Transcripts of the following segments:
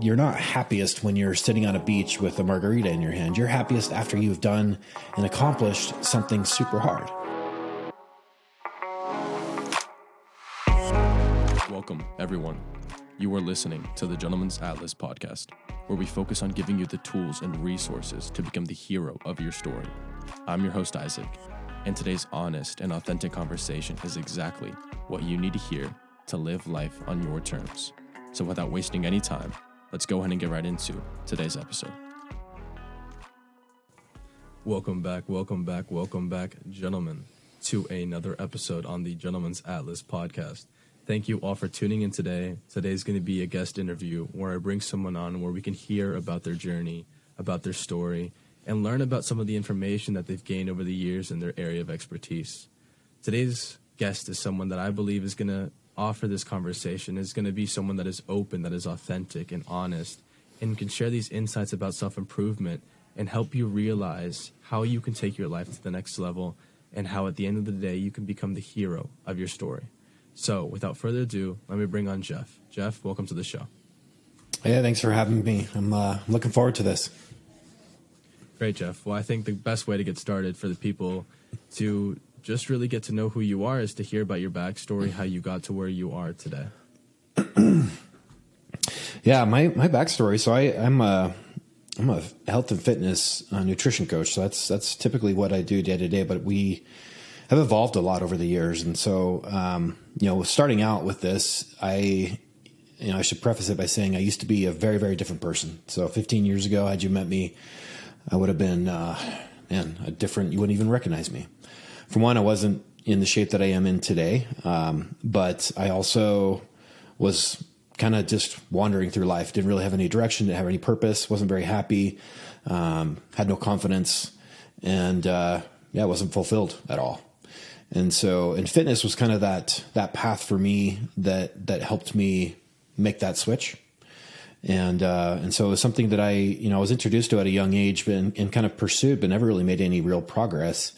you're not happiest when you're sitting on a beach with a margarita in your hand. You're happiest after you've done and accomplished something super hard. Welcome, everyone. You are listening to the Gentleman's Atlas podcast, where we focus on giving you the tools and resources to become the hero of your story. I'm your host, Isaac, and today's honest and authentic conversation is exactly what you need to hear to live life on your terms. So, without wasting any time, let's go ahead and get right into today's episode. Welcome back, welcome back, welcome back, gentlemen, to another episode on the Gentleman's Atlas podcast. Thank you all for tuning in today. Today's going to be a guest interview where I bring someone on where we can hear about their journey, about their story, and learn about some of the information that they've gained over the years in their area of expertise. Today's guest is someone that I believe is going to offer this conversation, is going to be someone that is open, that is authentic and honest, and can share these insights about self improvement and help you realize how you can take your life to the next level and how at the end of the day you can become the hero of your story. So, without further ado, let me bring on Jeff. Jeff, welcome to the show. Yeah, thanks for having me. I'm uh, looking forward to this. Great, Jeff. Well, I think the best way to get started for the people to just really get to know who you are is to hear about your backstory, how you got to where you are today. yeah, my my backstory. So I, I'm a I'm a health and fitness uh, nutrition coach. So that's that's typically what I do day to day. But we have evolved a lot over the years. And so, um, you know, starting out with this, I, you know, I should preface it by saying I used to be a very, very different person. So 15 years ago, had you met me, I would have been, uh, man, a different, you wouldn't even recognize me. For one, I wasn't in the shape that I am in today. Um, but I also was kind of just wandering through life, didn't really have any direction, didn't have any purpose, wasn't very happy, um, had no confidence, and, uh, yeah, wasn't fulfilled at all. And so, and fitness was kind of that that path for me that that helped me make that switch. And uh, and so it was something that I you know I was introduced to at a young age, but and, and kind of pursued, but never really made any real progress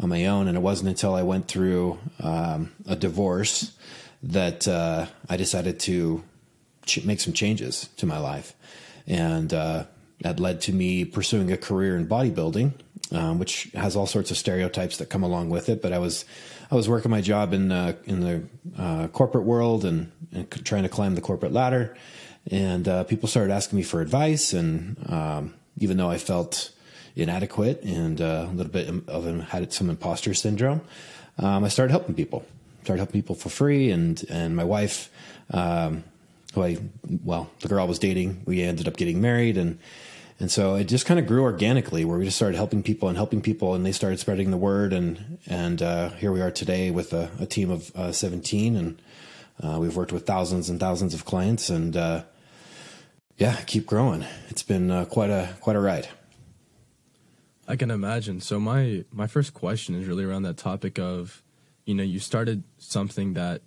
on my own. And it wasn't until I went through um, a divorce that uh, I decided to ch- make some changes to my life, and uh, that led to me pursuing a career in bodybuilding um, which has all sorts of stereotypes that come along with it. But I was I was working my job in uh, in the uh, corporate world and, and, trying to climb the corporate ladder, and uh, people started asking me for advice. And um, even though I felt inadequate and uh, a little bit of had some imposter syndrome, um, I started helping people. Started helping people for free, and and my wife, um, who I well, the girl I was dating, we ended up getting married, and and so it just kind of grew organically where we just started helping people and helping people and they started spreading the word. And, and, uh, here we are today with a, a team of uh, 17 and, uh, we've worked with thousands and thousands of clients and, uh, yeah, keep growing. It's been uh, quite a, quite a ride. I can imagine. So my, my first question is really around that topic of, you know, you started something that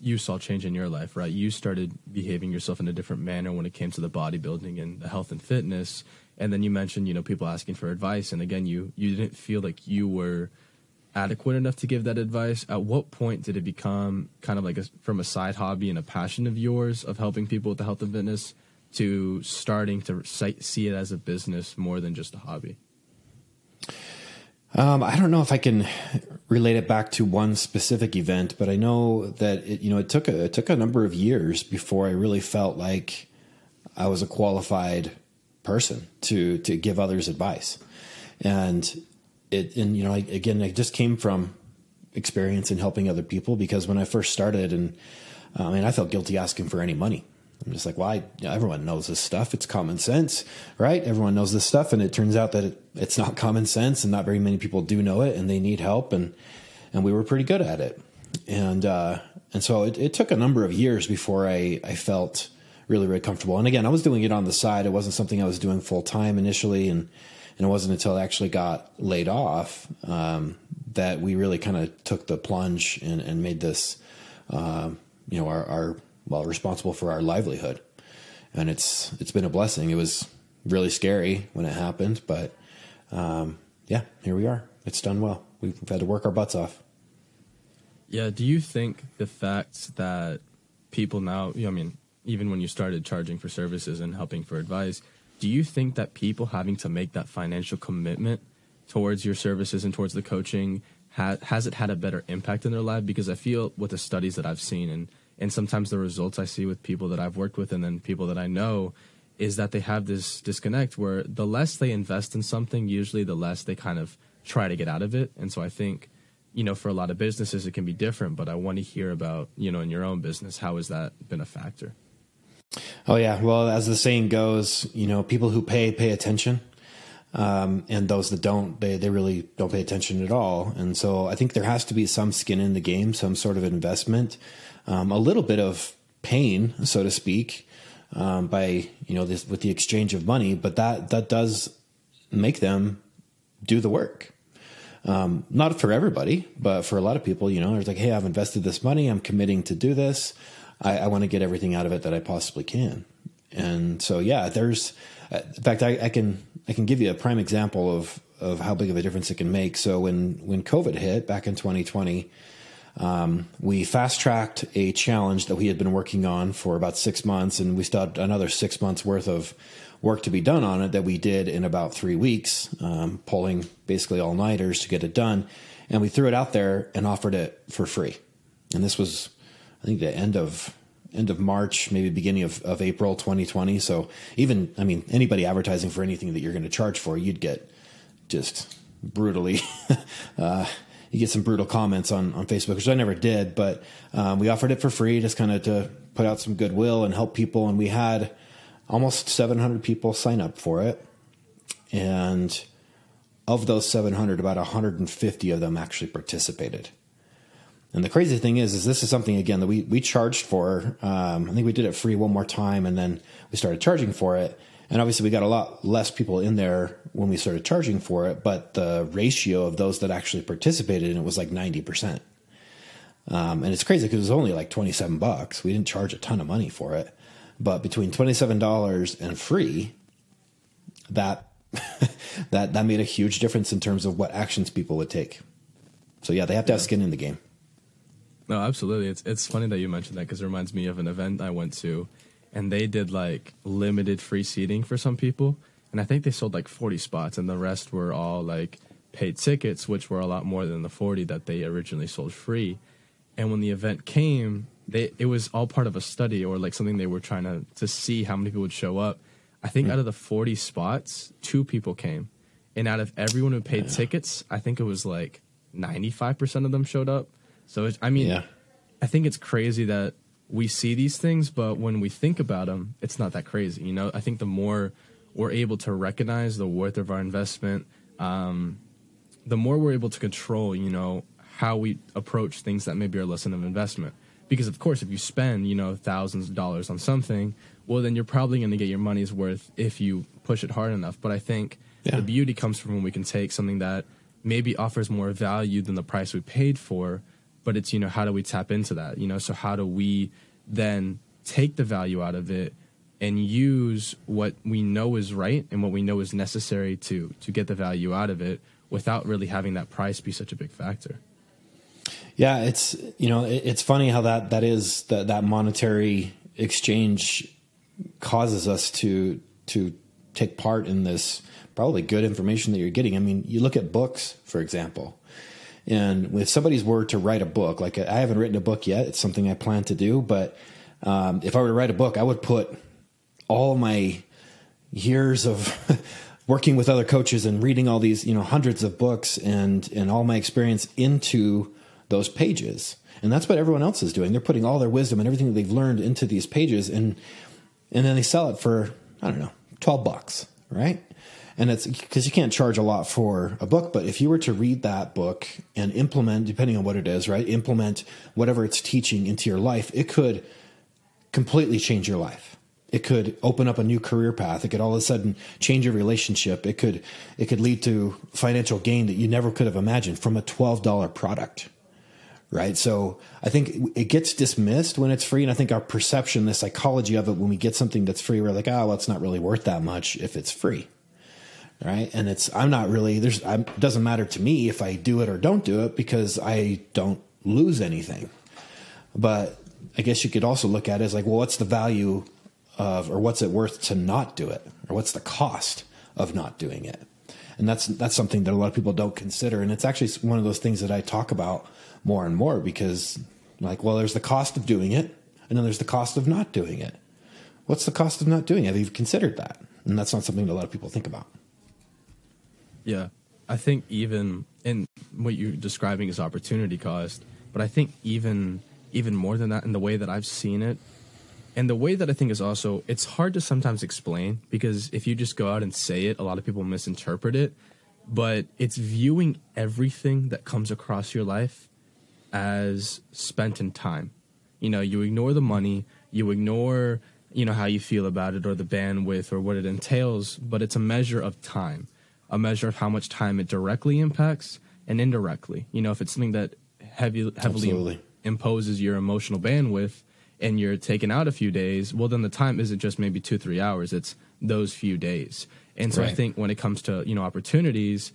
you saw change in your life, right? You started behaving yourself in a different manner when it came to the bodybuilding and the health and fitness. And then you mentioned, you know, people asking for advice. And again, you you didn't feel like you were adequate enough to give that advice. At what point did it become kind of like a, from a side hobby and a passion of yours of helping people with the health and fitness to starting to see it as a business more than just a hobby? Um, I don't know if I can relate it back to one specific event, but I know that it, you know it took a it took a number of years before I really felt like I was a qualified person to to give others advice, and it and you know I, again I just came from experience in helping other people because when I first started and I mean I felt guilty asking for any money I'm just like, why? Well, everyone knows this stuff. It's common sense, right? Everyone knows this stuff, and it turns out that it, it's not common sense, and not very many people do know it, and they need help, and and we were pretty good at it, and uh, and so it, it took a number of years before I I felt really really comfortable. And again, I was doing it on the side. It wasn't something I was doing full time initially, and and it wasn't until I actually got laid off um, that we really kind of took the plunge and, and made this, uh, you know, our, our well responsible for our livelihood. And it's it's been a blessing. It was really scary when it happened, but um, yeah, here we are. It's done well. We've had to work our butts off. Yeah. Do you think the fact that people now, I mean, even when you started charging for services and helping for advice, do you think that people having to make that financial commitment towards your services and towards the coaching ha- has it had a better impact in their life? Because I feel with the studies that I've seen and and sometimes the results I see with people that I've worked with and then people that I know is that they have this disconnect where the less they invest in something, usually the less they kind of try to get out of it. And so I think, you know, for a lot of businesses it can be different, but I want to hear about, you know, in your own business, how has that been a factor? Oh yeah, well, as the saying goes, you know, people who pay pay attention, um, and those that don't, they they really don't pay attention at all. And so I think there has to be some skin in the game, some sort of investment, um, a little bit of pain, so to speak, um, by you know this with the exchange of money, but that that does make them do the work. Um, not for everybody, but for a lot of people, you know, it's like, hey, I've invested this money, I'm committing to do this. I, I want to get everything out of it that I possibly can. And so, yeah, there's, uh, in fact, I, I can I can give you a prime example of of how big of a difference it can make. So when when COVID hit back in 2020, um, we fast tracked a challenge that we had been working on for about six months, and we still had another six months worth of work to be done on it that we did in about three weeks, um, pulling basically all nighters to get it done. And we threw it out there and offered it for free. And this was, I think, the end of end of March, maybe beginning of, of April 2020. So even, I mean, anybody advertising for anything that you're going to charge for, you'd get just brutally. uh, you get some brutal comments on, on Facebook, which I never did, but um, we offered it for free, just kind of to put out some goodwill and help people. And we had almost 700 people sign up for it. And of those 700, about 150 of them actually participated. And the crazy thing is, is this is something again that we we charged for. Um, I think we did it free one more time, and then we started charging for it. And obviously, we got a lot less people in there when we started charging for it, but the ratio of those that actually participated in it was like 90%. Um, and it's crazy because it was only like 27 bucks. We didn't charge a ton of money for it. But between $27 and free, that that that made a huge difference in terms of what actions people would take. So yeah, they have to have skin in the game. No, absolutely. It's it's funny that you mentioned that because it reminds me of an event I went to and they did like limited free seating for some people and i think they sold like 40 spots and the rest were all like paid tickets which were a lot more than the 40 that they originally sold free and when the event came they it was all part of a study or like something they were trying to to see how many people would show up i think mm. out of the 40 spots two people came and out of everyone who paid yeah. tickets i think it was like 95% of them showed up so i mean yeah. i think it's crazy that we see these things, but when we think about them, it's not that crazy. You know, I think the more we're able to recognize the worth of our investment, um, the more we're able to control, you know, how we approach things that maybe are less of investment. Because of course, if you spend, you know, thousands of dollars on something, well, then you're probably going to get your money's worth if you push it hard enough. But I think yeah. the beauty comes from when we can take something that maybe offers more value than the price we paid for but it's you know how do we tap into that you know? So how do we then take the value out of it and use what we know is right and what we know is necessary to to get the value out of it without really having that price be such a big factor? Yeah it's you know it's funny how that that is that that monetary exchange causes us to to take part in this probably good information that you're getting. I mean you look at books for example and if somebody's were to write a book, like I haven't written a book yet, it's something I plan to do. But um, if I were to write a book, I would put all my years of working with other coaches and reading all these, you know, hundreds of books and and all my experience into those pages. And that's what everyone else is doing. They're putting all their wisdom and everything that they've learned into these pages, and and then they sell it for I don't know, twelve bucks, right? And it's because you can't charge a lot for a book but if you were to read that book and implement depending on what it is right implement whatever it's teaching into your life it could completely change your life. It could open up a new career path. It could all of a sudden change your relationship. It could it could lead to financial gain that you never could have imagined from a $12 product right? So i think it gets dismissed when it's free and i think our perception the psychology of it when we get something that's free we're like oh well it's not really worth that much if it's free right and it's i'm not really there's it doesn't matter to me if i do it or don't do it because i don't lose anything but I guess you could also look at it as like, well, what's the value of, or what's it worth to not do it, or what's the cost of not doing it? And that's that's something that a lot of people don't consider, and it's actually one of those things that I talk about more and more because, like, well, there's the cost of doing it, and then there's the cost of not doing it. What's the cost of not doing it? Have you considered that? And that's not something that a lot of people think about. Yeah, I think even in what you're describing is opportunity cost, but I think even even more than that in the way that I've seen it and the way that I think is also it's hard to sometimes explain because if you just go out and say it, a lot of people misinterpret it. But it's viewing everything that comes across your life as spent in time. You know, you ignore the money, you ignore, you know, how you feel about it or the bandwidth or what it entails, but it's a measure of time, a measure of how much time it directly impacts and indirectly. You know, if it's something that heavy, heavily Absolutely. imposes your emotional bandwidth, and you're taken out a few days, well, then the time isn't just maybe two, three hours. It's those few days. And so I think when it comes to, you know, opportunities,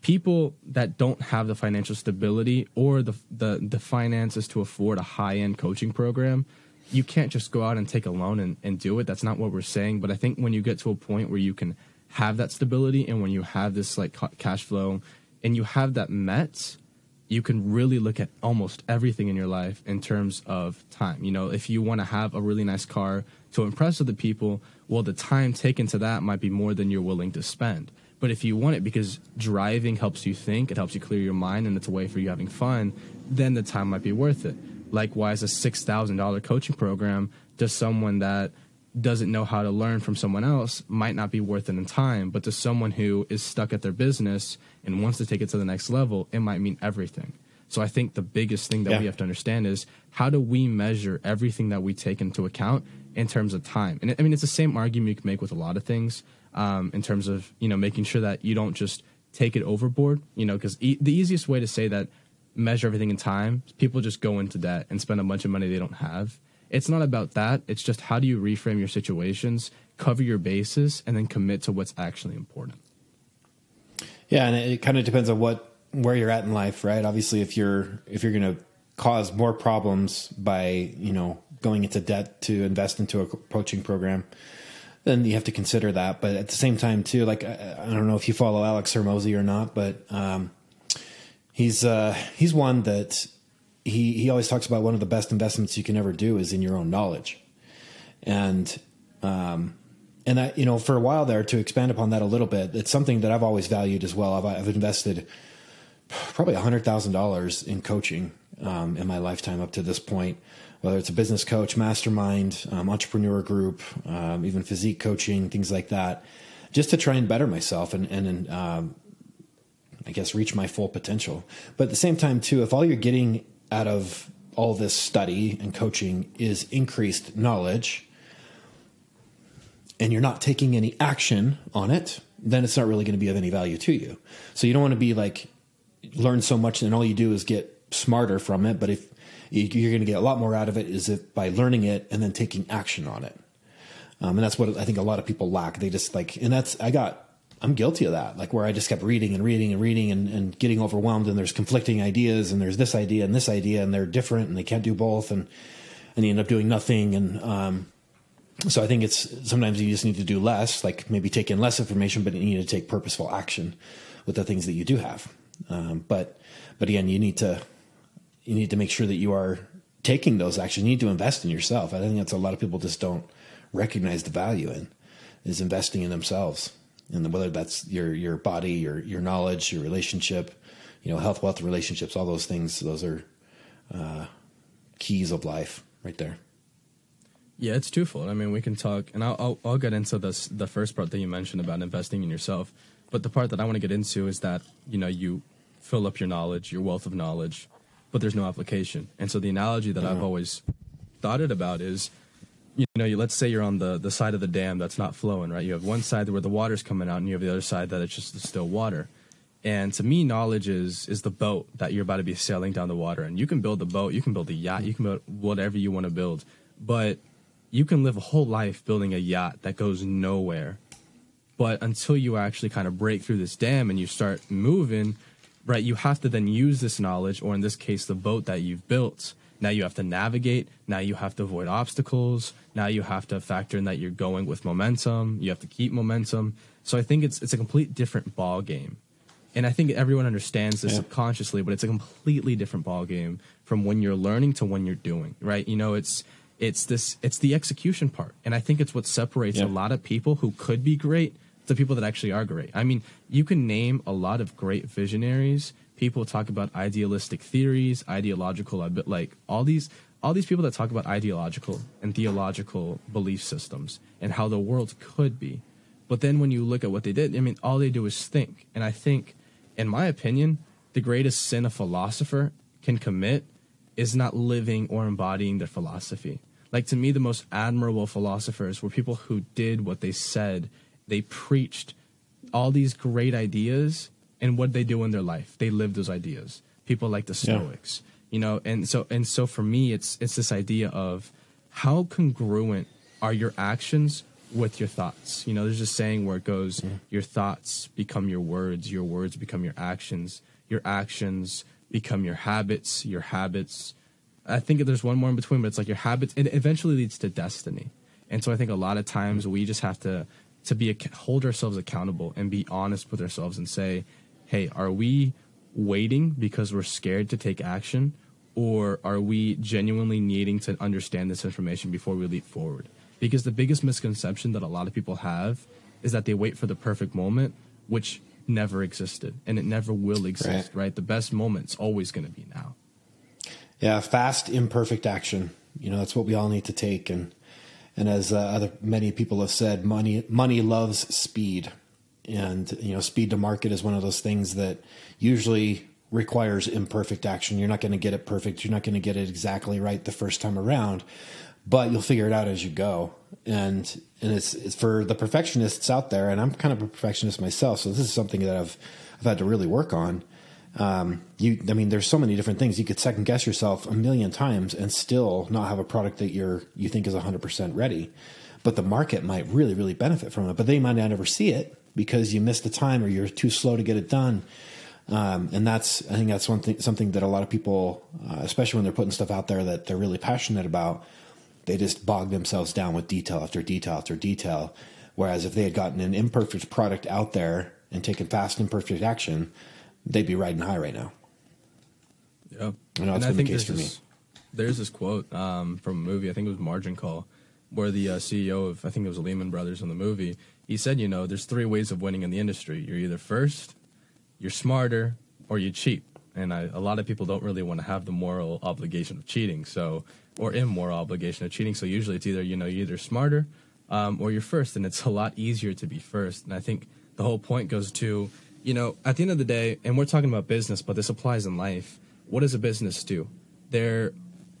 people that don't have the financial stability or the, the, the finances to afford a high end coaching program, you can't just go out and take a loan and, and do it. That's not what we're saying. But I think when you get to a point where you can have that stability and when you have this like ca- cash flow and you have that met, you can really look at almost everything in your life in terms of time. You know, if you want to have a really nice car to impress other people, well, the time taken to that might be more than you're willing to spend. But if you want it because driving helps you think, it helps you clear your mind, and it's a way for you having fun, then the time might be worth it. Likewise, a six thousand dollar coaching program to someone that doesn't know how to learn from someone else might not be worth it in time, but to someone who is stuck at their business and wants to take it to the next level, it might mean everything. So I think the biggest thing that Yeah. we have to understand is how do we measure everything that we take into account in terms of time? And I mean, it's the same argument you can make with a lot of things um, in terms of you know making sure that you don't just take it overboard. You know, because e- the easiest way to say that measure everything in time, people just go into debt and spend a bunch of money they don't have. It's not about that. It's just how do you reframe your situations, cover your bases, and then commit to what's actually important. Yeah, and it, kind of depends on what where you're at in life, right? Obviously, if you're if you're going to cause more problems by you know going into debt to invest into a coaching program, then you have to consider that. But at the same time, too, like I, I don't know if you follow Alex Hormozi or not, but um, he's uh, he's one that he he always talks about one of the best investments you can ever do is in your own knowledge, and um, and you know for a while there to expand upon that a little bit, it's something that I've always valued as well. I've, I've invested probably hundred thousand dollars in coaching um, in my lifetime up to this point. Whether it's a business coach, mastermind, um, entrepreneur group, um, even physique coaching, things like that, just to try and better myself and and um, I guess reach my full potential. But at the same time, too, if all you're getting out of all this study and coaching is increased knowledge, and you're not taking any action on it, then it's not really going to be of any value to you. So you don't want to be like learn so much and all you do is get smarter from it. But if you- you're going to get a lot more out of it, is it by learning it and then taking action on it. Um, and that's what I think a lot of people lack. They just like, and that's I got. I'm guilty of that. Like where I just kept reading and reading and reading and, and getting overwhelmed, and there's conflicting ideas, and there's this idea and this idea, and they're different, and they can't do both, and and you end up doing nothing. And um, so I think it's sometimes you just need to do less, like maybe take in less information, but you need to take purposeful action with the things that you do have. Um, but but again, you need to you need to make sure that you are taking those actions. You need to invest in yourself. I think that's a lot of people just don't recognize the value in is investing in themselves, and whether that's your your body, your your knowledge, your relationship, you know, health, wealth, relationships, all those things. Those are uh, keys of life, right there. Yeah, it's twofold. I mean, we can talk, and I'll, I'll, I'll get into this, the first part that you mentioned about investing in yourself. But the part that I want to get into is that, you know, you fill up your knowledge, your wealth of knowledge, but there's no application. And so the analogy that I've always thought it about is, you know, you, let's say you're on the, the side of the dam that's not flowing, right? You have one side where the water's coming out, and you have the other side that it's just still water. And to me, knowledge is is the boat that you're about to be sailing down the water. And you can build the boat, you can build a yacht, you can build whatever you want to build. But you can live a whole life building a yacht that goes nowhere. But until you actually kind of break through this dam and you start moving, right, you have to then use this knowledge, or in this case, the boat that you've built, Now you have to navigate. Now you have to avoid obstacles. Now you have to factor in that you're going with momentum. You have to keep momentum. So I think it's it's a complete different ball game. And I think everyone understands this Yeah. subconsciously, but it's a completely different ball game from when you're learning to when you're doing, right? You know, it's it's this it's the execution part. And I think it's what separates Yeah. a lot of people who could be great to people that actually are great. I mean, you can name a lot of great visionaries. People talk about idealistic theories, ideological like all these all these people that talk about ideological and theological belief systems and how the world could be. But then when you look at what they did, I mean, all they do is think. And I think, in my opinion, the greatest sin a philosopher can commit is not living or embodying their philosophy. Like to me, the most admirable philosophers were people who did what they said. They preached all these great ideas, and what they do in their life? They live those ideas. People like the Yeah. Stoics, you know. And so, and so for me, it's it's this idea of how congruent are your actions with your thoughts. You know, there's a saying where it goes, your thoughts become your words, your words become your actions, your actions become your habits, your habits. I think there's one more in between, but it's like your habits. It eventually leads to destiny. And so I think a lot of times we just have to to be hold ourselves accountable and be honest with ourselves and say, "Hey, are we waiting because we're scared to take action, or are we genuinely needing to understand this information before we leap forward?" Because the biggest misconception that a lot of people have is that they wait for the perfect moment, which never existed and it never will exist. Right. right? The best moment's always going to be now. Yeah, fast, imperfect action. You know, that's what we all need to take. And and as uh, other many people have said, money money loves speed, and you know, speed to market is one of those things that usually requires imperfect action. You're not going to get it perfect. You're not going to get it exactly right the first time around, but you'll figure it out as you go. And and it's, it's for the perfectionists out there. And I'm kind of a perfectionist myself, so this is something that I've I've had to really work on um, you i mean there's so many different things you could second guess yourself a million times and still not have a product that you're you think is 100% ready but the market might really really benefit from it but they might not ever see it because you missed the time or you're too slow to get it done um, and that's i think that's one thing something that a lot of people uh, especially when they're putting stuff out there that they're really passionate about they just bog themselves down with detail after detail after detail whereas if they had gotten an imperfect product out there and taken fast imperfect action they'd be riding high right now. Yeah, I know and it's I been the case for me. there's this quote um, from a movie. I think it was Margin Call, where the uh, CEO of I think it was Lehman Brothers in the movie. He said, you know, there's three ways of winning in the industry. You're either first, you're smarter, or you cheat. And I, a lot of people don't really want to have the moral obligation of cheating, so or immoral obligation of cheating. So usually it's either you know you're either smarter um, or you're first, and it's a lot easier to be first. And I think the whole point goes to you know at the end of the day, and we're talking about business, but this applies in life. What does a business do? They're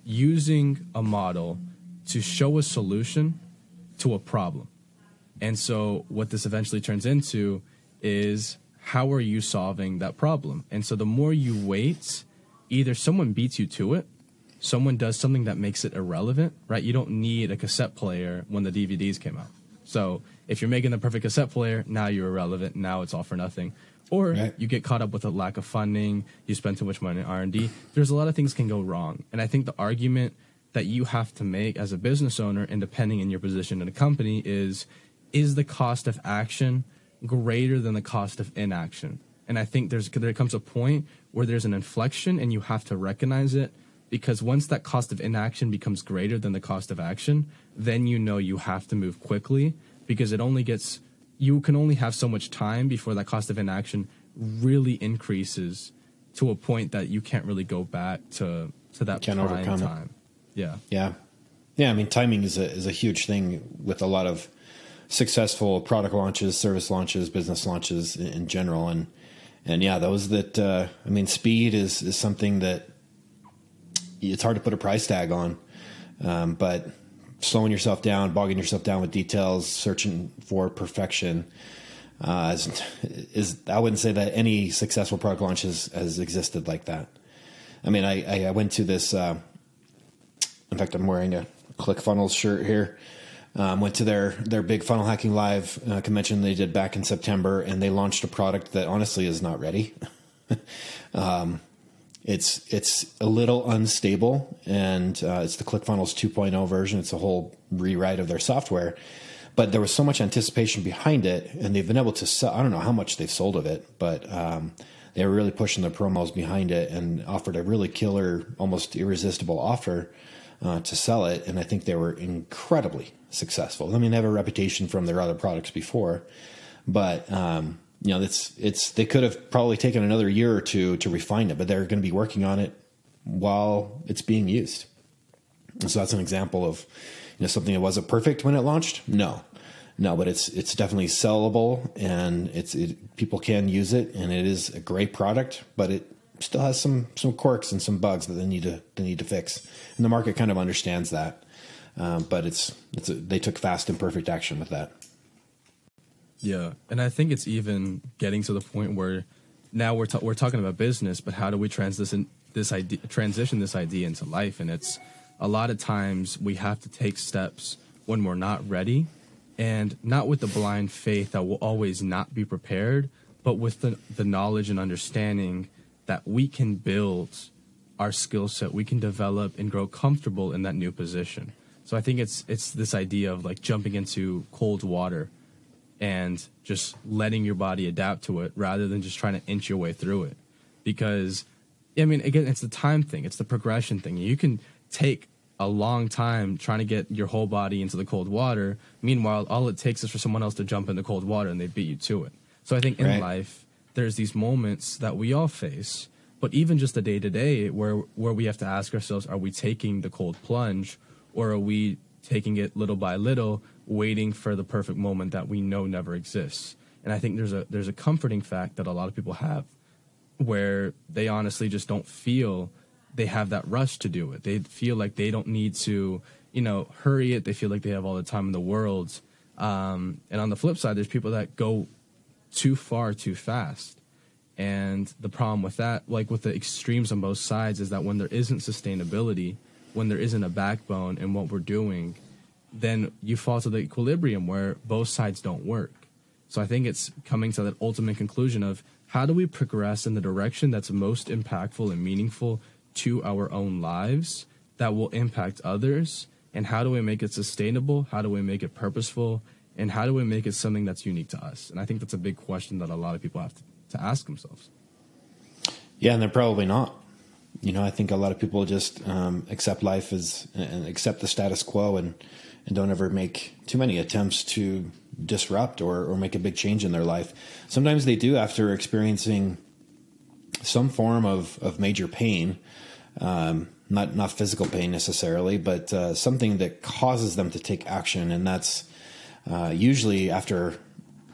using a model to show a solution to a problem. And so what this eventually turns into is how are you solving that problem? And so the more you wait, either someone beats you to it, someone does something that makes it irrelevant, right? You don't need a cassette player when the DVDs came out. So if you're making the perfect cassette player, now you're irrelevant. Now it's all for nothing. Or Right. you get caught up with a lack of funding. You spend too much money in R and D. There's a lot of things can go wrong. And I think the argument that you have to make as a business owner, and depending in your position in a company, is is the cost of action greater than the cost of inaction? And I think there's there comes a point where there's an inflection, and you have to recognize it because once that cost of inaction becomes greater than the cost of action, then you know you have to move quickly because it only gets you can only have so much time before that cost of inaction really increases to a point that you can't really go back to to that Can't prime overcome it. Yeah. Yeah, yeah. I mean, timing is a is a huge thing with a lot of successful product launches, service launches, business launches in, general, and and yeah, those that uh, I mean, speed is is something that it's hard to put a price tag on, um, but slowing yourself down, bogging yourself down with details, searching for perfection. Uh, is, is I wouldn't say that any successful product launch has, has existed like that. I mean, I, I, I went to this. Uh, in fact, I'm wearing a ClickFunnels shirt here. Um, went to their their big funnel hacking live uh, convention they did back in September, and they launched a product that honestly is not ready. um, it's it's a little unstable, and uh, it's the ClickFunnels 2.0 version. It's a whole rewrite of their software, but there was so much anticipation behind it, and they've been able to sell. I don't know how much they've sold of it, but um, they were really pushing the promos behind it and offered a really killer, almost irresistible offer uh, to sell it. And I think they were incredibly successful. I mean, they have a reputation from their other products before, but um, you know, it's it's they could have probably taken another year or two to refine it, but they're going to be working on it while it's being used. And so that's an example of you know something that wasn't perfect when it launched. No, no, but it's it's definitely sellable and it's it, people can use it and it is a great product, but it still has some some quirks and some bugs that they need to they need to fix, and the market kind of understands that. Um, but it's it's a, they took fast and perfect action with that. Yeah, and I think it's even getting to the point where now we're we're talking about business, but how do we transition this idea transition this idea into life? And it's a lot of times we have to take steps when we're not ready, and not with the blind faith that we'll always not be prepared, but with the the knowledge and understanding that we can build our skill set, we can develop and grow comfortable in that new position. So I think it's it's this idea of like jumping into cold water and just letting your body adapt to it rather than just trying to inch your way through it. Because, I mean, again, it's the time thing, it's the progression thing. You can take a long time trying to get your whole body into the cold water. Meanwhile, all it takes is for someone else to jump in the cold water and they beat you to it. So I think in Right. life, there's these moments that we all face, but even just the day to day where where we have to ask ourselves, are we taking the cold plunge or are we taking it little by little, waiting for the perfect moment that we know never exists? And I think there's a there's a comforting fact that a lot of people have where they honestly just don't feel they have that rush to do it. They feel like they don't need to, you know, hurry it. They feel like they have all the time in the world. Um, and on the flip side, there's people that go too far too fast. And the problem with that, like with the extremes on both sides, is that when there isn't sustainability, when there isn't a backbone in what we're doing, then you fall to the equilibrium where both sides don't work. So I think it's coming to that ultimate conclusion of how do we progress in the direction that's most impactful and meaningful to our own lives that will impact others? And how do we make it sustainable? How do we make it purposeful? And how do we make it something that's unique to us? And I think that's a big question that a lot of people have to, to ask themselves. Yeah, and they're probably not. You know, I think a lot of people just um, accept life as and accept the status quo and and don't ever make too many attempts to disrupt or or make a big change in their life. Sometimes they do after experiencing some form of of major pain, um, not not physical pain necessarily, but uh, something that causes them to take action, and that's uh, usually after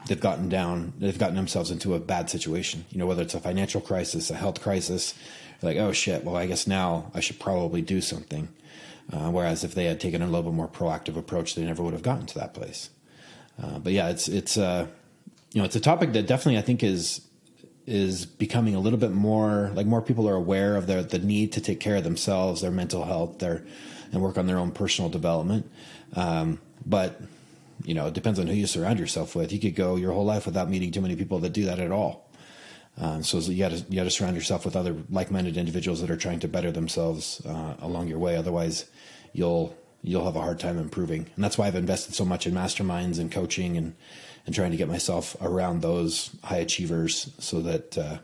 they've gotten down, they've gotten themselves into a bad situation. You know, whether it's a financial crisis, a health crisis, like oh shit, well I guess now I should probably do something. Uh, whereas if they had taken a little bit more proactive approach, they never would have gotten to that place. Uh, but yeah, it's it's uh, you know it's a topic that definitely I think is is becoming a little bit more like more people are aware of their the need to take care of themselves, their mental health, their and work on their own personal development. Um, but you know, it depends on who you surround yourself with. You could go your whole life without meeting too many people that do that at all. Um, so you got to you got to surround yourself with other like-minded individuals that are trying to better themselves uh, along your way. Otherwise, you'll you'll have a hard time improving. And that's why I've invested so much in masterminds and coaching and and trying to get myself around those high achievers so that uh,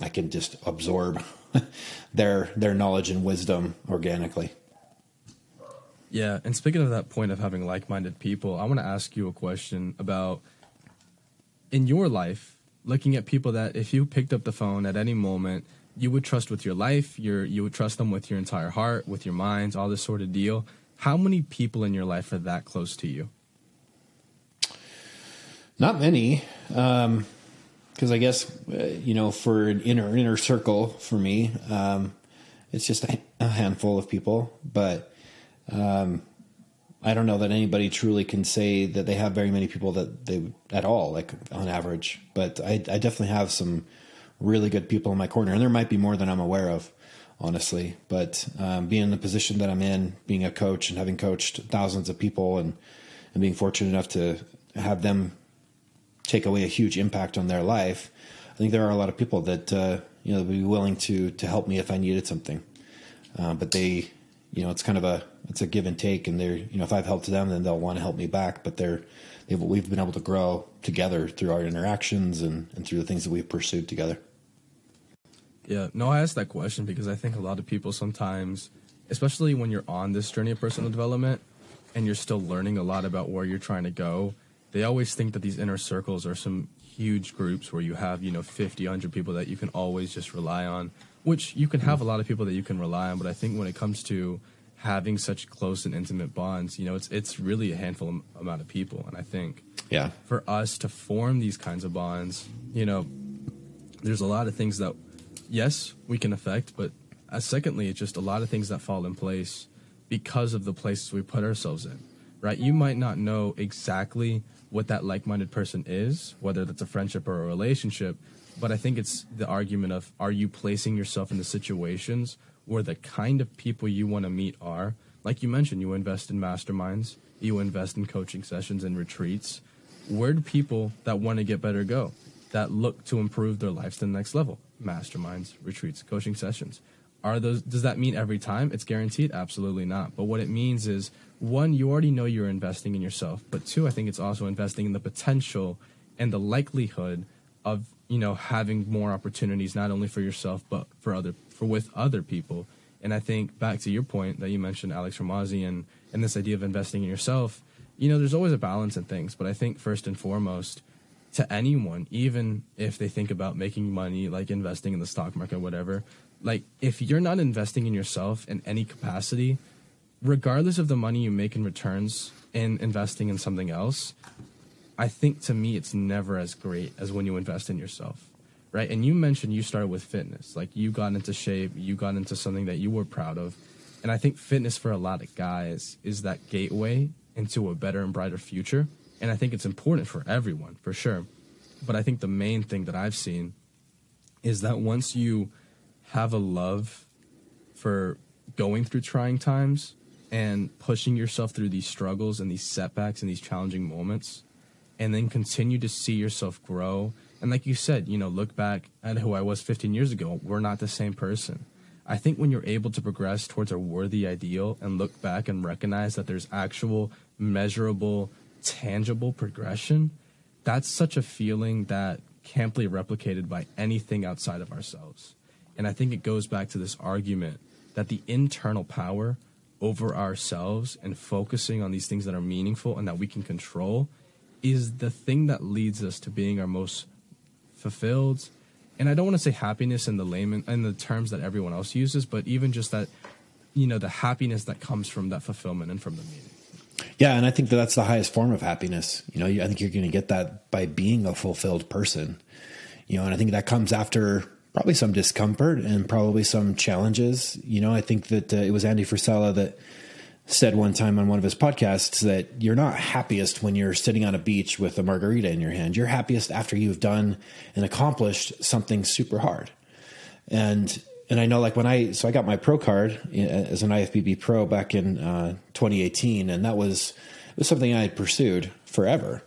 I can just absorb their their knowledge and wisdom organically. Yeah, and speaking of that point of having like-minded people, I want to ask you a question about in your life, looking at people that if you picked up the phone at any moment, you would trust with your life, your you would trust them with your entire heart, with your minds, all this sort of deal. How many people in your life are that close to you? Not many, because I guess uh, you know, for an inner inner circle for me, um, it's just a handful of people. But um, I don't know that anybody truly can say that they have very many people that they at all, like on average. But I, I definitely have some really good people in my corner, and there might be more than I'm aware of, honestly. But um, being in the position that I'm in, being a coach and having coached thousands of people, and and being fortunate enough to have them take away a huge impact on their life, I think there are a lot of people that uh, You know, they'd be willing to to help me if I needed something. Uh, but they, you know, it's kind of a it's a give and take, and they're you know if I've helped them, then they'll want to help me back. But they're we've been able to grow together through our interactions and and through the things that we've pursued together. Yeah, no, I asked that question because I think a lot of people sometimes, especially when you're on this journey of personal development and you're still learning a lot about where you're trying to go, they always think that these inner circles are some huge groups where you have, you know, 50, 100 people that you can always just rely on, which you can have a lot of people that you can rely on. But I think when it comes to having such close and intimate bonds, you know, it's, it's really a handful amount of people. And I think Yeah. for us to form these kinds of bonds, you know, there's a lot of things that, yes, we can affect, but uh, secondly, it's just a lot of things that fall in place because of the places we put ourselves in, right? You might not know exactly what that like minded person is, whether that's a friendship or a relationship, but I think it's the argument of are you placing yourself in the situations where the kind of people you want to meet are? Like you mentioned, you invest in masterminds, you invest in coaching sessions and retreats. Where do people that want to get better go? That look to improve their lives to the next level? Masterminds, retreats, coaching sessions. Are those does that mean every time it's guaranteed? Absolutely not. But what it means is one, you already know you're investing in yourself, but two, I think it's also investing in the potential and the likelihood of, you know, having more opportunities not only for yourself but for other for with other people. And I think back to your point that you mentioned Alex Hormozi and and this idea of investing in yourself, you know, there's always a balance in things, but I think first and foremost, to anyone, even if they think about making money, like investing in the stock market, whatever, like if you're not investing in yourself in any capacity, regardless of the money you make in returns in investing in something else, I think to me it's never as great as when you invest in yourself. Right. And you mentioned you started with fitness. Like you got into shape, you got into something that you were proud of. And I think fitness for a lot of guys is that gateway into a better and brighter future. And I think it's important for everyone, for sure. But I think the main thing that I've seen is that once you have a love for going through trying times and pushing yourself through these struggles and these setbacks and these challenging moments, and then continue to see yourself grow. And like you said, you know, look back at who I was 15 years ago. We're not the same person. I think when you're able to progress towards a worthy ideal and look back and recognize that there's actual measurable, tangible progression, that's such a feeling that can't be replicated by anything outside of ourselves. And I think it goes back to this argument that the internal power over ourselves and focusing on these things that are meaningful and that we can control is the thing that leads us to being our most fulfilled. And I don't want to say happiness in the layman in the terms that everyone else uses, but even just that, you know, the happiness that comes from that fulfillment and from the meaning. Yeah, and I think that that's the highest form of happiness. You know, I think you're going to get that by being a fulfilled person. You know, and I think that comes after probably some discomfort and probably some challenges. You know, I think that uh, it was Andy Frisella that said one time on one of his podcasts that you're not happiest when you're sitting on a beach with a margarita in your hand. You're happiest after you've done and accomplished something super hard. And and I know like when I so I got my pro card uh, as an IFBB pro back in uh, 2018, and that was it was something I had pursued forever,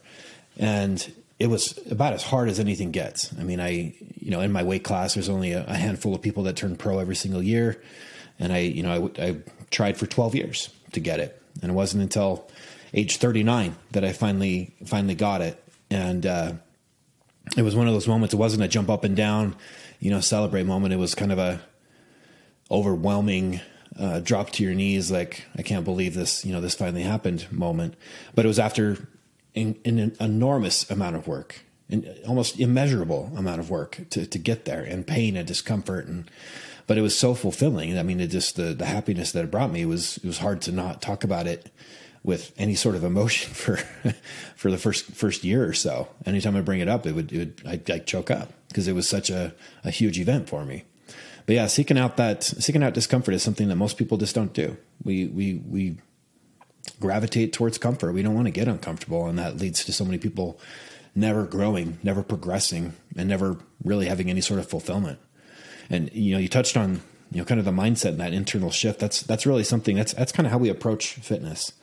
and it was about as hard as anything gets. I mean, I you know in my weight class there's only a, a handful of people that turn pro every single year, and I you know I, I tried for 12 years to get it, and it wasn't until age 39 that I finally finally got it, and uh, it was one of those moments. It wasn't a jump up and down, you know, celebrate moment. It was kind of a overwhelming uh, drop to your knees, like I can't believe this, you know, this finally happened moment. But it was after an enormous amount of work, almost immeasurable amount of work to to get there, and pain and discomfort, and but it was so fulfilling. I mean, it just the the happiness that it brought me was it was hard to not talk about it with any sort of emotion for for the first first year or so. Anytime I bring it up, it would it would I'd, I'd choke up because it was such a, a huge event for me. But yeah, seeking out that seeking out discomfort is something that most people just don't do. We we we gravitate towards comfort. We don't want to get uncomfortable, and that leads to so many people never growing, never progressing, and never really having any sort of fulfillment. And you know, you touched on you know kind of the mindset and that internal shift. That's that's really something. That's that's kind of how we approach fitness,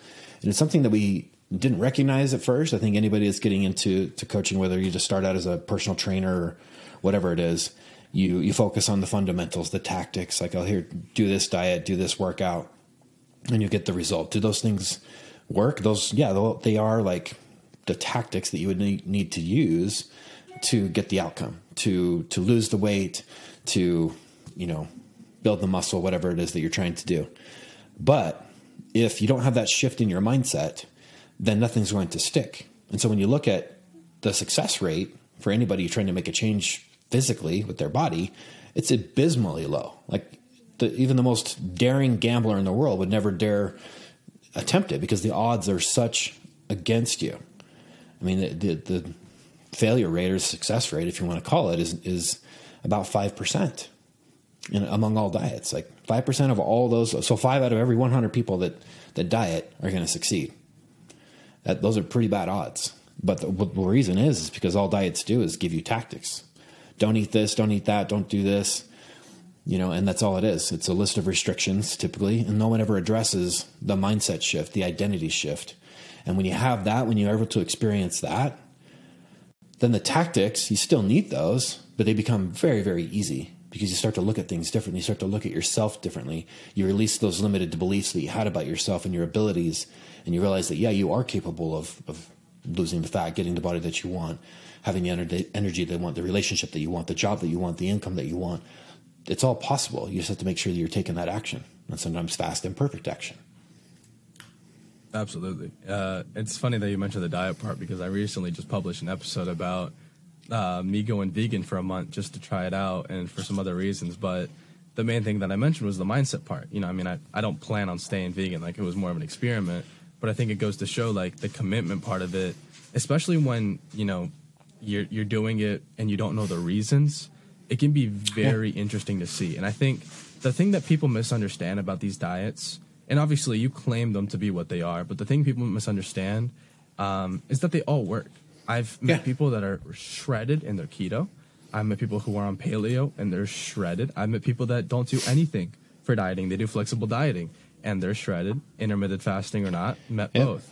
and it's something that we didn't recognize at first. I think anybody that's getting into to coaching, whether you just start out as a personal trainer or whatever it is, You you focus on the fundamentals, the tactics. Like oh, I'll hear do this diet, do this workout, and you get the result. Do those things work? Those yeah, they are like the tactics that you would need, to use to get the outcome, to to lose the weight, to you know build the muscle, whatever it is that you're trying to do. But if you don't have that shift in your mindset, then nothing's going to stick. And so when you look at the success rate for anybody trying to make a change physically with their body, it's abysmally low. Like the, even the most daring gambler in the world would never dare attempt it because the odds are such against you. I mean, the, the, the failure rate or success rate, if you want to call it, is is about five percent among all diets. Like five percent of all those, so five out of every one hundred people that that diet are going to succeed. That, those are pretty bad odds. But the, the reason is is because all diets do is give you tactics. Don't eat this. Don't eat that. Don't do this. You know, and that's all it is. It's a list of restrictions typically, and no one ever addresses the mindset shift, the identity shift. And when you have that, when you're able to experience that, then the tactics, you still need those, but they become very, very easy because you start to look at things differently. You start to look at yourself differently. You release those limited beliefs that you had about yourself and your abilities, and you realize that, yeah, you are capable of, of losing the fat, getting the body that you want, having the energy that you want, the relationship that you want, the job that you want, the income that you want. It's all possible. You just have to make sure that you're taking that action, and sometimes fast and perfect action. Absolutely. Uh, it's funny that you mentioned the diet part because I recently just published an episode about uh, me going vegan for a month just to try it out and for some other reasons. But the main thing that I mentioned was the mindset part. You know, I mean, I, I don't plan on staying vegan. Like, it was more of an experiment. But I think it goes to show, like, the commitment part of it, especially when, you know, you're, you're doing it and you don't know the reasons. It can be very yeah. interesting to see. And I think the thing that people misunderstand about these diets, and obviously you claim them to be what they are, but the thing people misunderstand um, is that they all work. I've met yeah. people that are shredded in their keto. I've met people who are on paleo and they're shredded. I've met people that don't do anything for dieting. They do flexible dieting and they're shredded, intermittent fasting or not, met yeah. both.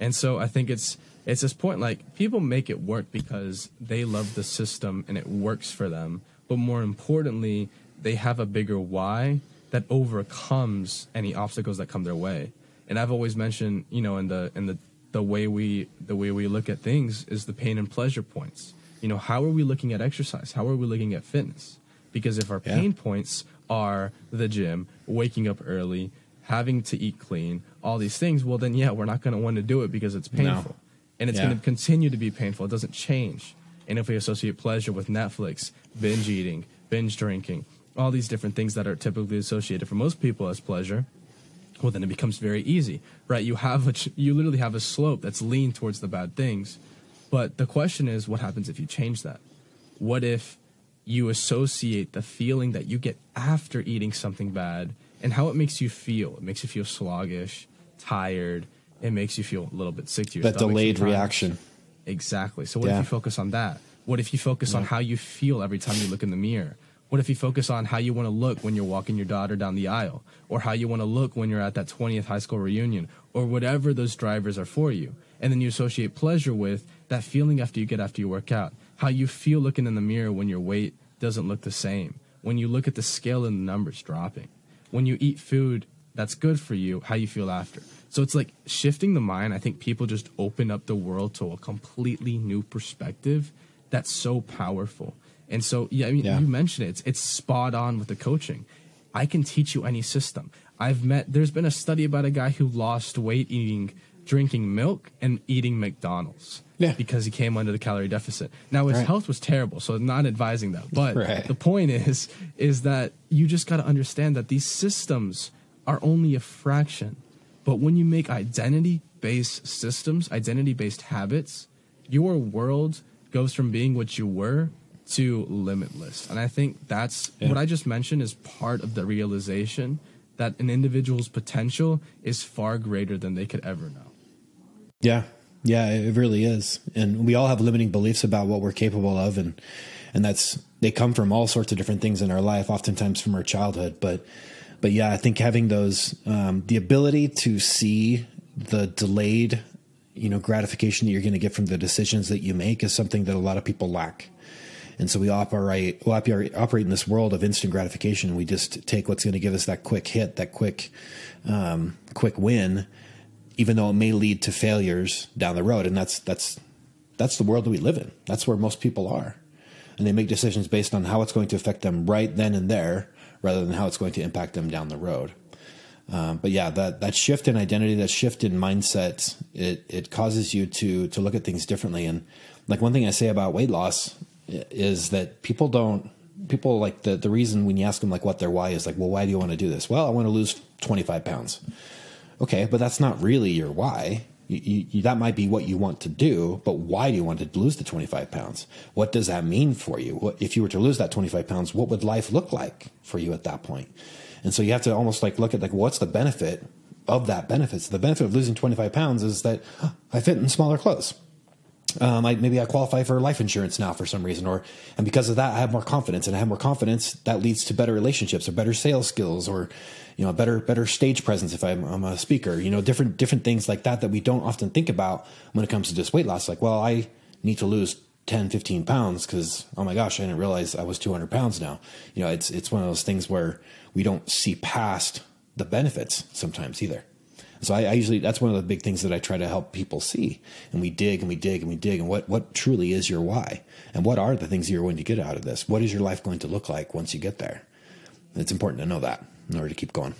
And so I think it's it's this point like people make it work because they love the system and it works for them. But more importantly, they have a bigger why that overcomes any obstacles that come their way. And I've always mentioned, you know, in the in the the way we the way we look at things is the pain and pleasure points. You know, how are we looking at exercise? How are we looking at fitness? Because if our yeah. pain points are the gym, waking up early, having to eat clean, all these things, well then yeah, we're not going to want to do it because it's painful. No. And it's yeah. going to continue to be painful. It doesn't change. And if we associate pleasure with Netflix, binge eating, binge drinking, all these different things that are typically associated for most people as pleasure, well then it becomes very easy right? You have a you literally have a slope that's lean towards the bad things. But the question is what happens if you change that? What if you associate the feeling that you get after eating something bad and how it makes you feel? It makes you feel sluggish tired. It makes you feel a little bit sick to your that delayed reaction. Exactly. So what yeah. if you focus on that? What if you focus yeah. on how you feel every time you look in the mirror what if you focus on how you want to look when you're walking your daughter down the aisle, or how you want to look when you're at that 20th high school reunion, or whatever those drivers are for you? And then you associate pleasure with that feeling after you get after you work out, how you feel looking in the mirror when your weight doesn't look the same, when you look at the scale and the numbers dropping, when you eat food that's good for you, how you feel after. So it's like shifting the mind. I think people just open up the world to a completely new perspective that's so powerful. And so, yeah, I mean, yeah. you mentioned it. It's, it's spot on with the coaching. I can teach you any system. I've met, there's been a study about a guy who lost weight eating, drinking milk and eating McDonald's. Yeah. Because he came under the calorie deficit. Now his right. health was terrible, so I'm not advising that. But right. the point is, is that you just got to understand that these systems are only a fraction. But when you make identity based systems, identity based habits, your world goes from being what you were to limitless. And I think that's yeah. what I just mentioned is part of the realization that an individual's potential is far greater than they could ever know. Yeah. Yeah, it really is. And we all have limiting beliefs about what we're capable of and and that's they come from all sorts of different things in our life, oftentimes from our childhood, but but yeah, I think having those um, the ability to see the delayed you know gratification that you're going to get from the decisions that you make is something that a lot of people lack And so we operate, we operate, in this world of instant gratification. We just take what's going to give us that quick hit, that quick, um, quick win, even though it may lead to failures down the road. And that's, that's, that's the world that we live in. That's where most people are. And they make decisions based on how it's going to affect them right then and there rather than how it's going to impact them down the road. Um, but yeah, that, that shift in identity, that shift in mindset, it, it causes you to, to look at things differently. And like one thing I say about weight loss is that people don't, people like the, the reason when you ask them like what their why is like, well, why do you want to do this? Well, I want to lose 25 pounds. Okay. But that's not really your why. You, you, that might be what you want to do, but why do you want to lose the 25 pounds? What does that mean for you? What, if you were to lose that 25 pounds, what would life look like for you at that point? And so you have to almost like look at like what's the benefit of that benefit. So the benefit of losing 25 pounds is that I fit in smaller clothes. Um, I, maybe I qualify for life insurance now for some reason, or and because of that, I have more confidence, and I have more confidence that leads to better relationships or better sales skills, or you know, better better stage presence if I'm, I'm a speaker. You know, different different things like that that we don't often think about when it comes to just weight loss. Like, well, I need to lose 10, 15 pounds because oh my gosh, I didn't realize I was 200 pounds now. You know, it's it's one of those things where we don't see past the benefits sometimes either. So I, I, usually that's one of the big things that I try to help people see. And we dig and we dig and we dig and what what truly is your why? And what are the things you're going to get out of this? What is your life going to look like once you get there? It's important to know that in order to keep going.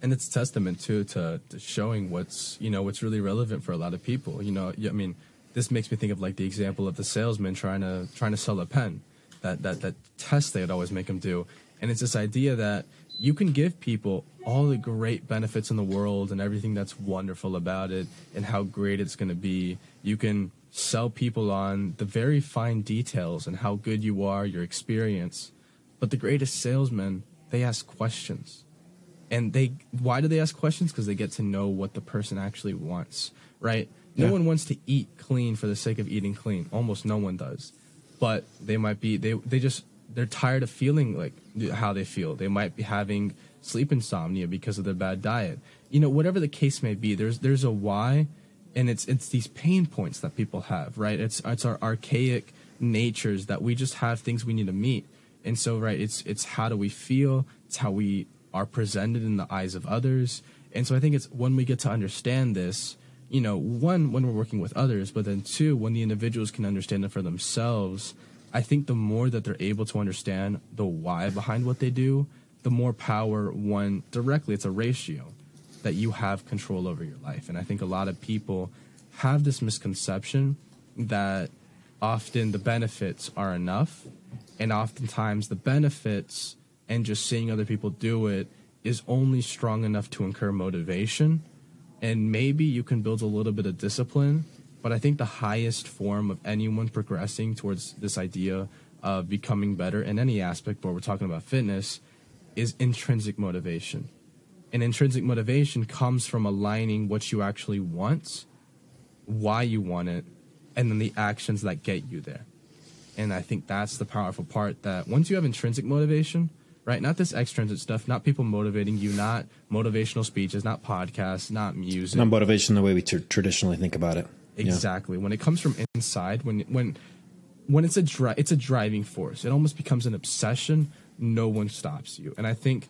And it's testament too to, to showing what's you know what's really relevant for a lot of people. You know, I mean, this makes me think of like the example of the salesman trying to trying to sell a pen. That that that test they would always make him do, and it's this idea that you can give people all the great benefits in the world and everything that's wonderful about it and how great it's going to be. You can sell people on the very fine details and how good you are, your experience. But the greatest salesmen, they ask questions. And they why do they ask questions? Because they get to know what the person actually wants, right? No yeah. one wants to eat clean for the sake of eating clean. Almost no one does. But they might be they they just they're tired of feeling like how they feel. They might be having sleep insomnia because of their bad diet. You know, whatever the case may be, there's there's a why, and it's it's these pain points that people have, right? It's it's our archaic natures that we just have things we need to meet, and so right, it's it's how do we feel? It's how we are presented in the eyes of others, and so I think it's when we get to understand this. You know, one when we're working with others, but then two when the individuals can understand it for themselves I think the more that they're able to understand the why behind what they do, the more power one directly, it's a ratio that you have control over your life. And I think a lot of people have this misconception that often the benefits are enough, and oftentimes the benefits and just seeing other people do it is only strong enough to incur motivation. And maybe you can build a little bit of discipline but I think the highest form of anyone progressing towards this idea of becoming better in any aspect, but we're talking about fitness, is intrinsic motivation. And intrinsic motivation comes from aligning what you actually want, why you want it, and then the actions that get you there. And I think that's the powerful part that once you have intrinsic motivation, right? Not this extrinsic stuff, not people motivating you, not motivational speeches, not podcasts, not music. Not motivation the way we t- traditionally think about it. Exactly. Yeah. When it comes from inside, when when when it's a dri- it's a driving force. It almost becomes an obsession. No one stops you. And I think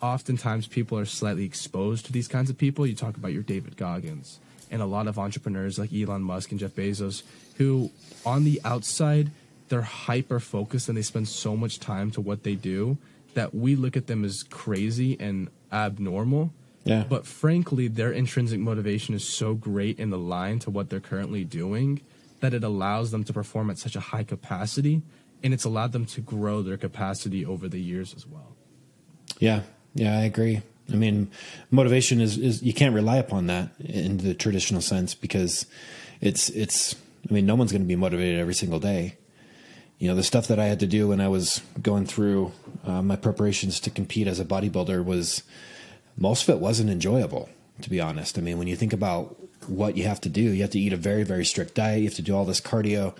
oftentimes people are slightly exposed to these kinds of people. You talk about your David Goggins and a lot of entrepreneurs like Elon Musk and Jeff Bezos who on the outside they're hyper focused and they spend so much time to what they do that we look at them as crazy and abnormal yeah. But frankly, their intrinsic motivation is so great in the line to what they're currently doing that it allows them to perform at such a high capacity and it's allowed them to grow their capacity over the years as well. Yeah. Yeah, I agree. I mean, motivation is, is you can't rely upon that in the traditional sense because it's it's I mean, no one's going to be motivated every single day. You know, the stuff that I had to do when I was going through uh, my preparations to compete as a bodybuilder was most of it wasn't enjoyable, to be honest. I mean, when you think about what you have to do, you have to eat a very, very strict diet. You have to do all this cardio.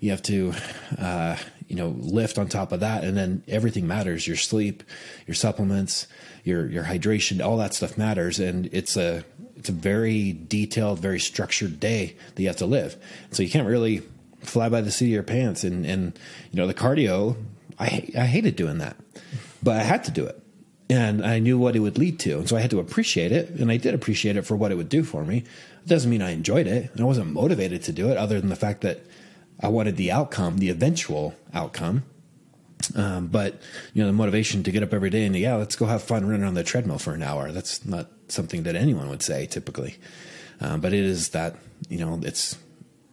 You have to, uh, you know, lift on top of that, and then everything matters. Your sleep, your supplements, your your hydration, all that stuff matters. And it's a it's a very detailed, very structured day that you have to live. So you can't really fly by the seat of your pants. And, and, you know, the cardio, I, I hated doing that, but I had to do it. And I knew what it would lead to. And so I had to appreciate it. And I did appreciate it for what it would do for me. It doesn't mean I enjoyed it. And I wasn't motivated to do it other than the fact that I wanted the outcome, the eventual outcome. Um, but you know, the motivation to get up every day and yeah, let's go have fun running on the treadmill for an hour. That's not something that anyone would say typically. Um, but it is that you know, it's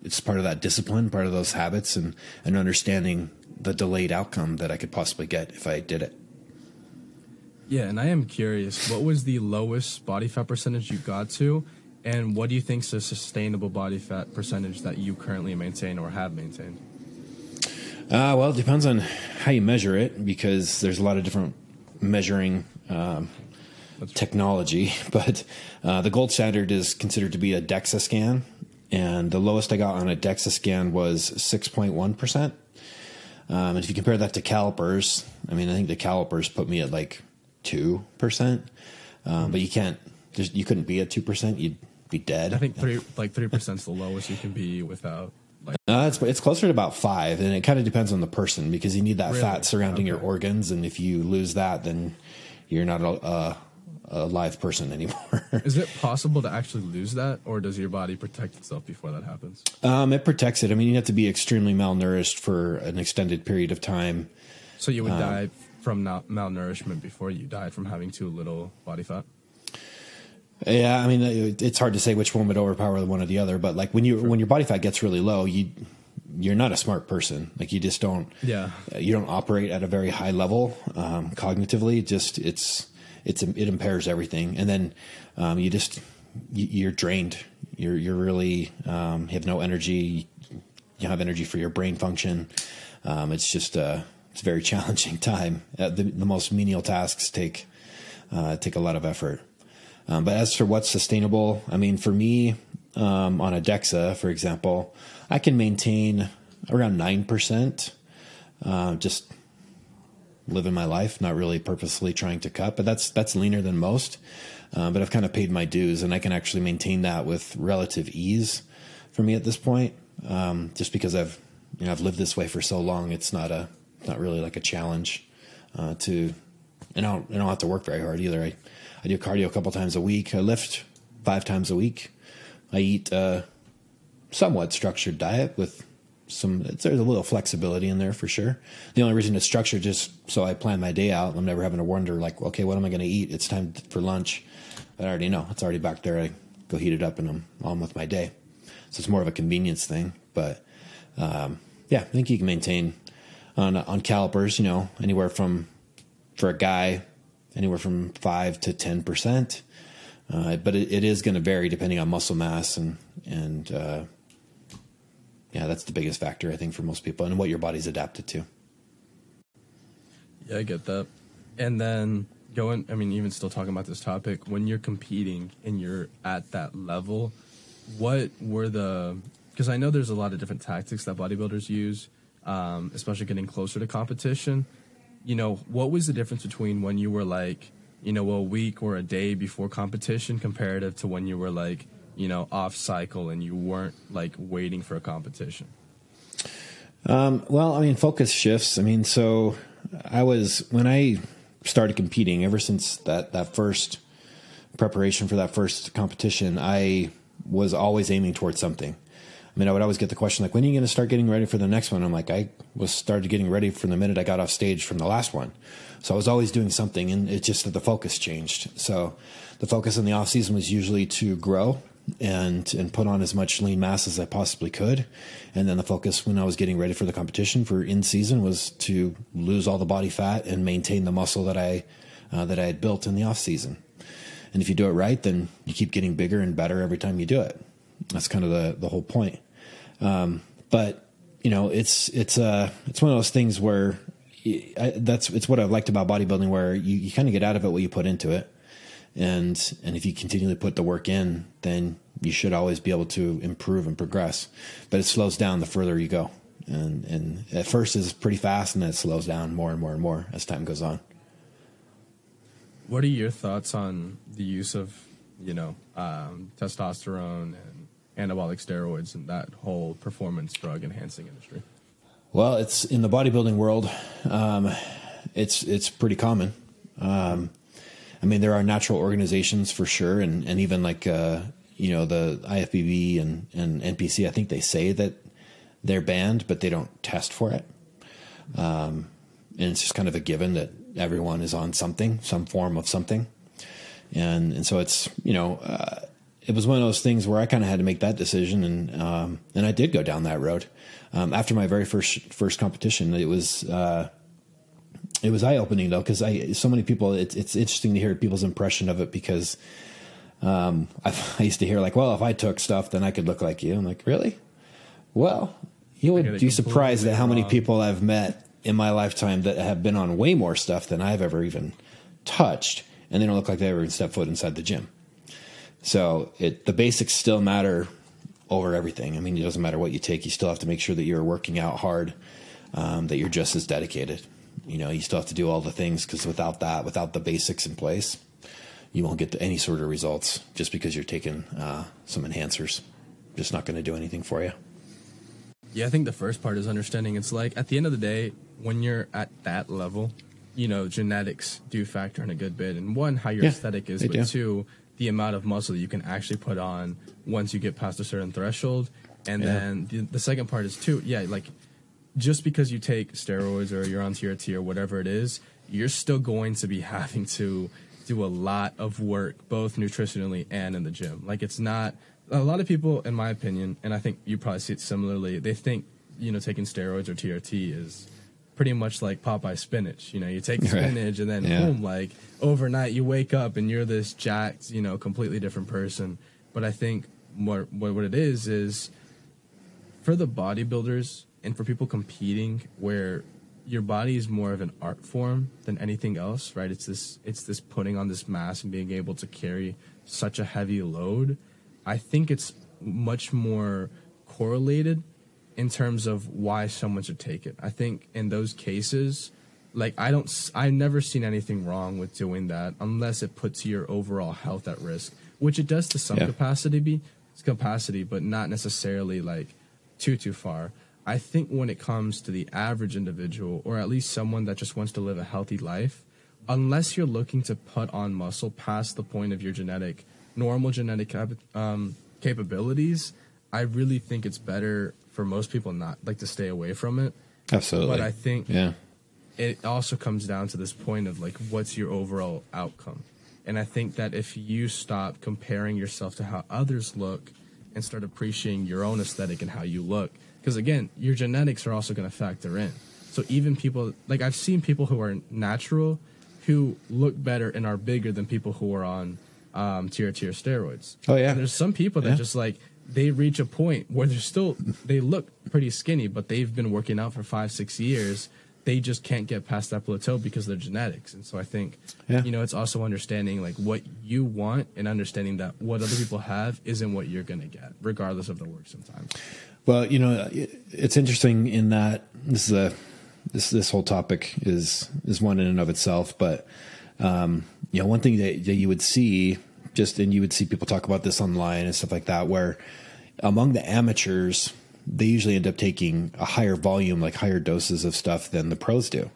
it's part of that discipline, part of those habits, and and understanding the delayed outcome that I could possibly get if I did it. Yeah, and I am curious, what was the lowest body fat percentage you got to, and what do you think is a sustainable body fat percentage that you currently maintain or have maintained? Uh, well, it depends on how you measure it because there's a lot of different measuring um, technology. But uh, the gold standard is considered to be a DEXA scan, and the lowest I got on a DEXA scan was 6.1%. Um, and if you compare that to calipers, I mean, I think the calipers put me at like 2%. Um, but you can't, you couldn't be at 2%. You'd be dead. I think three, like 3% is the lowest you can be without like, uh, it's it's closer to about five, and it kind of depends on the person because you need that really? fat surrounding okay. your organs, and if you lose that, then you're not a, a, a live person anymore. Is it possible to actually lose that, or does your body protect itself before that happens? Um, it protects it. I mean, you have to be extremely malnourished for an extended period of time. So you would um, die from malnourishment before you died from having too little body fat. Yeah, I mean, it's hard to say which one would overpower the one or the other, but like when you when your body fat gets really low, you you're not a smart person. Like you just don't. Yeah. You don't operate at a very high level um, cognitively. Just it's it's it impairs everything, and then um, you just you're drained. You're you're really um, you have no energy. You have energy for your brain function. Um, it's just a it's a very challenging time. Uh, the, the most menial tasks take uh, take a lot of effort. Um, but as for what's sustainable, I mean, for me, um, on a DEXA, for example, I can maintain around 9%, uh, just living my life, not really purposely trying to cut, but that's, that's leaner than most. Uh, but I've kind of paid my dues and I can actually maintain that with relative ease for me at this point. Um, just because I've, you know, I've lived this way for so long, it's not a, not really like a challenge, uh, to, and I don't, I don't have to work very hard either. I, I do cardio a couple times a week. I lift five times a week. I eat a somewhat structured diet with some. There's a little flexibility in there for sure. The only reason it's structured just so I plan my day out. I'm never having to wonder like, okay, what am I going to eat? It's time for lunch. I already know it's already back there. I go heat it up and I'm on with my day. So it's more of a convenience thing. But um, yeah, I think you can maintain on on calipers. You know, anywhere from for a guy anywhere from five to ten percent. Uh, but it, it is going to vary depending on muscle mass and and uh, yeah, that's the biggest factor I think for most people and what your body's adapted to. Yeah, I get that. And then going, I mean, even still talking about this topic, when you're competing and you're at that level, what were the? Because I know there's a lot of different tactics that bodybuilders use, um, especially getting closer to competition you know, what was the difference between when you were like, you know, a week or a day before competition comparative to when you were like, you know, off cycle and you weren't like waiting for a competition? Um, well, I mean, focus shifts. I mean, so I was when I started competing. Ever since that that first preparation for that first competition, I was always aiming towards something. I mean, I would always get the question like, when are you going to start getting ready for the next one? I'm like, I was started getting ready from the minute I got off stage from the last one. So I was always doing something and it's just that the focus changed. So the focus in the off season was usually to grow and and put on as much lean mass as I possibly could. And then the focus when I was getting ready for the competition for in season was to lose all the body fat and maintain the muscle that I uh, that I had built in the off season. And if you do it right, then you keep getting bigger and better every time you do it. That's kind of the the whole point. Um, but you know, it's it's uh it's one of those things where I, that's it's what I've liked about bodybuilding, where you, you kind of get out of it what you put into it, and and if you continually put the work in, then you should always be able to improve and progress. But it slows down the further you go, and and at first it's pretty fast, and then it slows down more and more and more as time goes on. What are your thoughts on the use of you know um, testosterone and anabolic steroids and that whole performance drug enhancing industry? Well, it's in the bodybuilding world. Um, it's it's pretty common. Um, I mean, there are natural organizations for sure, and and even like uh, you know the IFBB and and NPC. I think they say that they're banned, but they don't test for it. Um, and it's just kind of a given that everyone is on something, some form of something, and and so it's you know. Uh, it was one of those things where I kind of had to make that decision, and um, and I did go down that road. Um, after my very first first competition, it was uh, it was eye opening though because I so many people. It's it's interesting to hear people's impression of it because um, I, I, used to hear like, well, if I took stuff, then I could look like you. I'm like, really? Well, you would be surprised at how many people I've met in my lifetime that have been on way more stuff than I've ever even touched, and they don't look like they ever even stepped foot inside the gym. So it the basics still matter over everything. I mean, it doesn't matter what you take; you still have to make sure that you're working out hard, um, that you're just as dedicated. You know, you still have to do all the things because without that, without the basics in place, you won't get any sort of results just because you're taking uh, some enhancers. Just not going to do anything for you. Yeah, I think the first part is understanding. It's like at the end of the day, when you're at that level, you know, genetics do factor in a good bit. And one, how your yeah, aesthetic is, but do. two, the amount of muscle that you can actually put on once you get past a certain threshold. And yeah. then the, the second part is too, yeah, like just because you take steroids or you're on TRT or whatever it is, you're still going to be having to do a lot of work, both nutritionally and in the gym. Like it's not a lot of people, in my opinion, and I think you probably see it similarly. They think you know taking steroids or TRT is pretty much like Popeye spinach. You know, you take spinach and then yeah. boom, like overnight you wake up and you're this jacked, you know, completely different person. But I think what what it is is for the bodybuilders and for people competing where your body is more of an art form than anything else, right? It's this it's this putting on this mass and being able to carry such a heavy load. I think it's much more correlated in terms of why someone should take it. I think in those cases, like I don't I've never seen anything wrong with doing that unless it puts your overall health at risk, which it does to some yeah. capacity be capacity, but not necessarily like too too far. I think when it comes to the average individual, or at least someone that just wants to live a healthy life, unless you're looking to put on muscle past the point of your genetic, normal genetic um, capabilities, I really think it's better for most people not like to stay away from it. Absolutely. But I think yeah. it also comes down to this point of like, what's your overall outcome? And I think that if you stop comparing yourself to how others look and start appreciating your own aesthetic and how you look, because again, your genetics are also going to factor in. So even people like I've seen people who are natural who look better and are bigger than people who are on um, tier tier steroids. Oh yeah. And there's some people that yeah. just like they reach a point where they're still they look pretty skinny, but they've been working out for five six years. They just can't get past that plateau because of their genetics. And so I think, yeah. you know, it's also understanding like what you want and understanding that what other people have isn't what you're going to get, regardless of the work sometimes. Well, you know, it's interesting in that this is a this this whole topic is is one in and of itself, but um, you know, one thing that, that you would see just and you would see people talk about this online and stuff like that, where among the amateurs, they usually end up taking a higher volume, like higher doses of stuff than the pros do.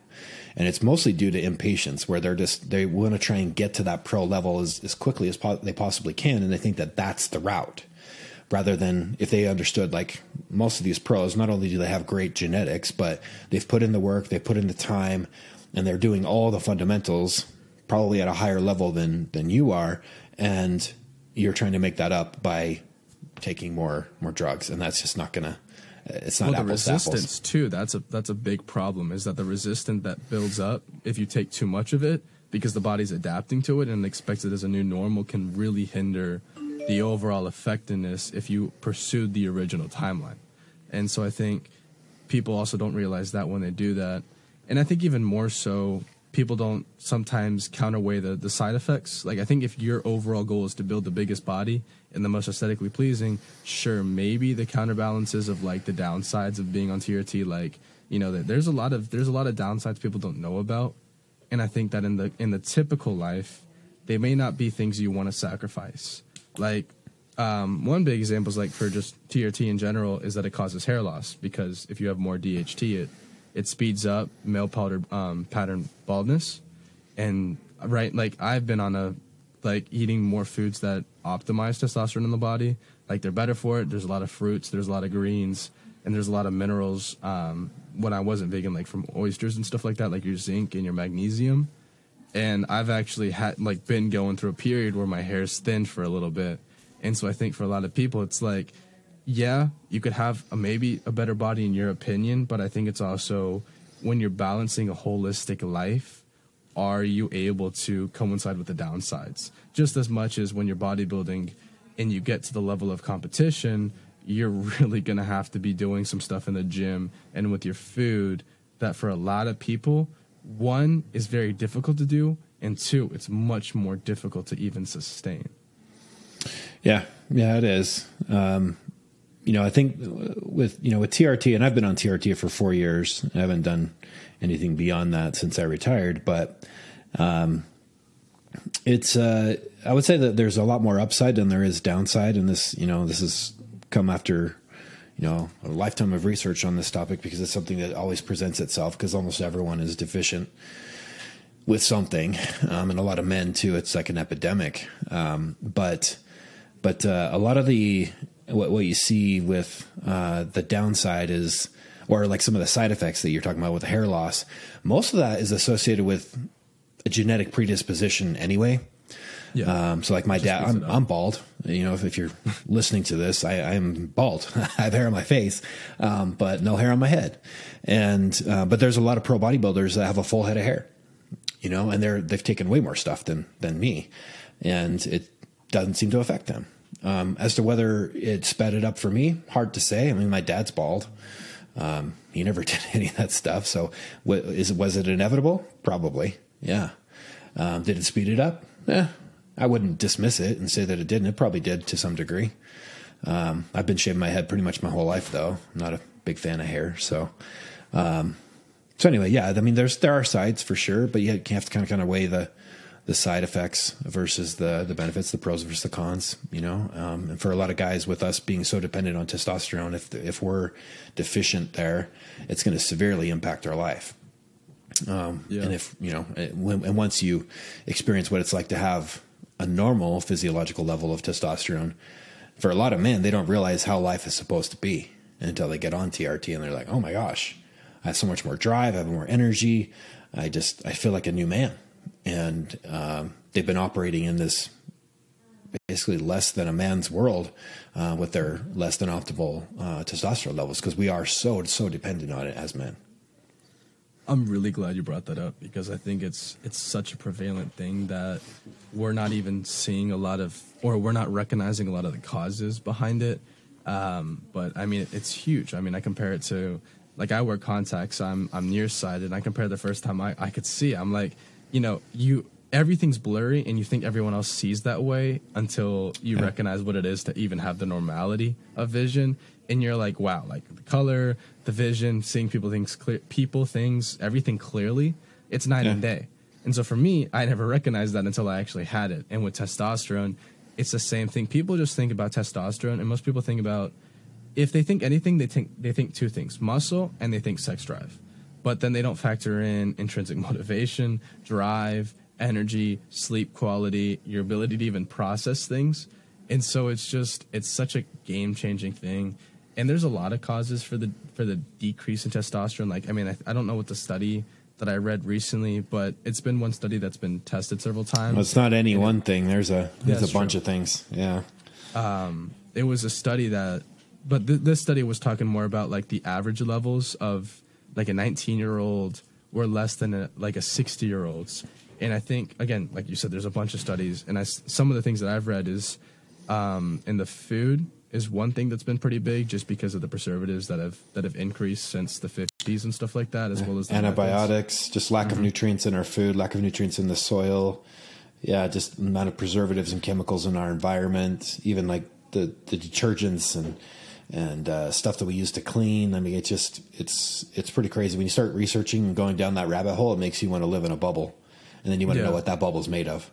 And it's mostly due to impatience, where they're just they want to try and get to that pro level as, as quickly as po- they possibly can, and they think that that's the route rather than if they understood like most of these pros not only do they have great genetics but they've put in the work they've put in the time and they're doing all the fundamentals probably at a higher level than than you are and you're trying to make that up by taking more more drugs and that's just not gonna it's not well, the resistance to too that's a that's a big problem is that the resistance that builds up if you take too much of it because the body's adapting to it and expects it as a new normal can really hinder the overall effectiveness if you pursued the original timeline. And so I think people also don't realize that when they do that. And I think even more so, people don't sometimes counterweigh the, the side effects. Like, I think if your overall goal is to build the biggest body and the most aesthetically pleasing, sure, maybe the counterbalances of like the downsides of being on TRT, like, you know, there's a lot of there's a lot of downsides people don't know about. And I think that in the in the typical life, they may not be things you want to sacrifice like um, one big example is like for just TRT in general is that it causes hair loss because if you have more DHT, it it speeds up male powder um, pattern baldness, and right like I've been on a like eating more foods that optimize testosterone in the body. Like they're better for it. There's a lot of fruits. There's a lot of greens, and there's a lot of minerals. Um, when I wasn't vegan, like from oysters and stuff like that, like your zinc and your magnesium. And I've actually had like been going through a period where my hair's thinned for a little bit, and so I think for a lot of people, it's like, yeah, you could have a, maybe a better body in your opinion, but I think it's also when you're balancing a holistic life, are you able to coincide with the downsides? Just as much as when you're bodybuilding and you get to the level of competition you're really going to have to be doing some stuff in the gym and with your food that for a lot of people one is very difficult to do and two it's much more difficult to even sustain. Yeah. Yeah it is. Um, you know i think with you know with trt and i've been on trt for four years i haven't done anything beyond that since i retired but um, it's uh, i would say that there's a lot more upside than there is downside and this you know this is come after you know a lifetime of research on this topic because it's something that always presents itself because almost everyone is deficient with something um, and a lot of men too. It's like an epidemic. Um, but but uh, a lot of the what, what you see with uh, the downside is or like some of the side effects that you're talking about with hair loss most of that is associated with a genetic predisposition anyway yeah um, so like my dad, I'm, I'm bald. You know, if, if you're listening to this, I, I'm bald. I have hair on my face, um, but no hair on my head. And uh, but there's a lot of pro bodybuilders that have a full head of hair. You know, and they're they've taken way more stuff than than me, and it doesn't seem to affect them. Um, as to whether it sped it up for me, hard to say. I mean, my dad's bald. Um, he never did any of that stuff. So, w- is was it inevitable? Probably. Yeah. Um, did it speed it up? Yeah, I wouldn't dismiss it and say that it didn't. It probably did to some degree. Um, I've been shaving my head pretty much my whole life, though. I'm not a big fan of hair, so. Um, so anyway, yeah, I mean, there's there are sides for sure, but you have to kind of kind of weigh the the side effects versus the the benefits, the pros versus the cons. You know, um, and for a lot of guys, with us being so dependent on testosterone, if if we're deficient there, it's going to severely impact our life. Um, Yeah. And if you know, and once you experience what it's like to have a normal physiological level of testosterone, for a lot of men, they don't realize how life is supposed to be until they get on TRT and they're like, "Oh my gosh, I have so much more drive, I have more energy, I just I feel like a new man." And um, they've been operating in this basically less than a man's world uh, with their less than optimal uh, testosterone levels because we are so so dependent on it as men. I'm really glad you brought that up because I think it's it's such a prevalent thing that we're not even seeing a lot of, or we're not recognizing a lot of the causes behind it. Um, but I mean, it's huge. I mean, I compare it to like I wear contacts. I'm I'm nearsighted, and I compare the first time I I could see. I'm like, you know, you everything's blurry, and you think everyone else sees that way until you Yeah. recognize what it is to even have the normality of vision. And you're like wow like the color the vision seeing people things clear people things everything clearly it's night and day. And so for me i never recognized that until i actually had it. And with testosterone it's the same thing. People just think about testosterone and most people think about if they think anything they think they think two things muscle and they think sex drive but then they don't factor in intrinsic motivation drive energy sleep quality your ability to even process things and so it's just it's such a game changing thing and there's a lot of causes for the for the decrease in testosterone like i mean I, I don't know what the study that i read recently but it's been one study that's been tested several times Well, it's not any one thing. There's a there's a bunch true. of things. Yeah. Um, it was a study that but th- this study was talking more about like the average levels of like a 19 year old were less than a, like a 60 year old's and i think again like you said there's a bunch of studies and I some of the things that i've read is um, in the food is one thing that's been pretty big just because of the preservatives that have that have increased since the 50s and stuff like that as well as the methods. Antibiotics, just lack Mm-hmm. of nutrients in our food, lack of nutrients in the soil. Yeah, just amount of preservatives and chemicals in our environment, even like the, the detergents and and uh, stuff that we use to clean. I mean, it's just it's it's pretty crazy when you start researching and going down that rabbit hole. It makes you want to live in a bubble, and then you want to know what that bubble's made of.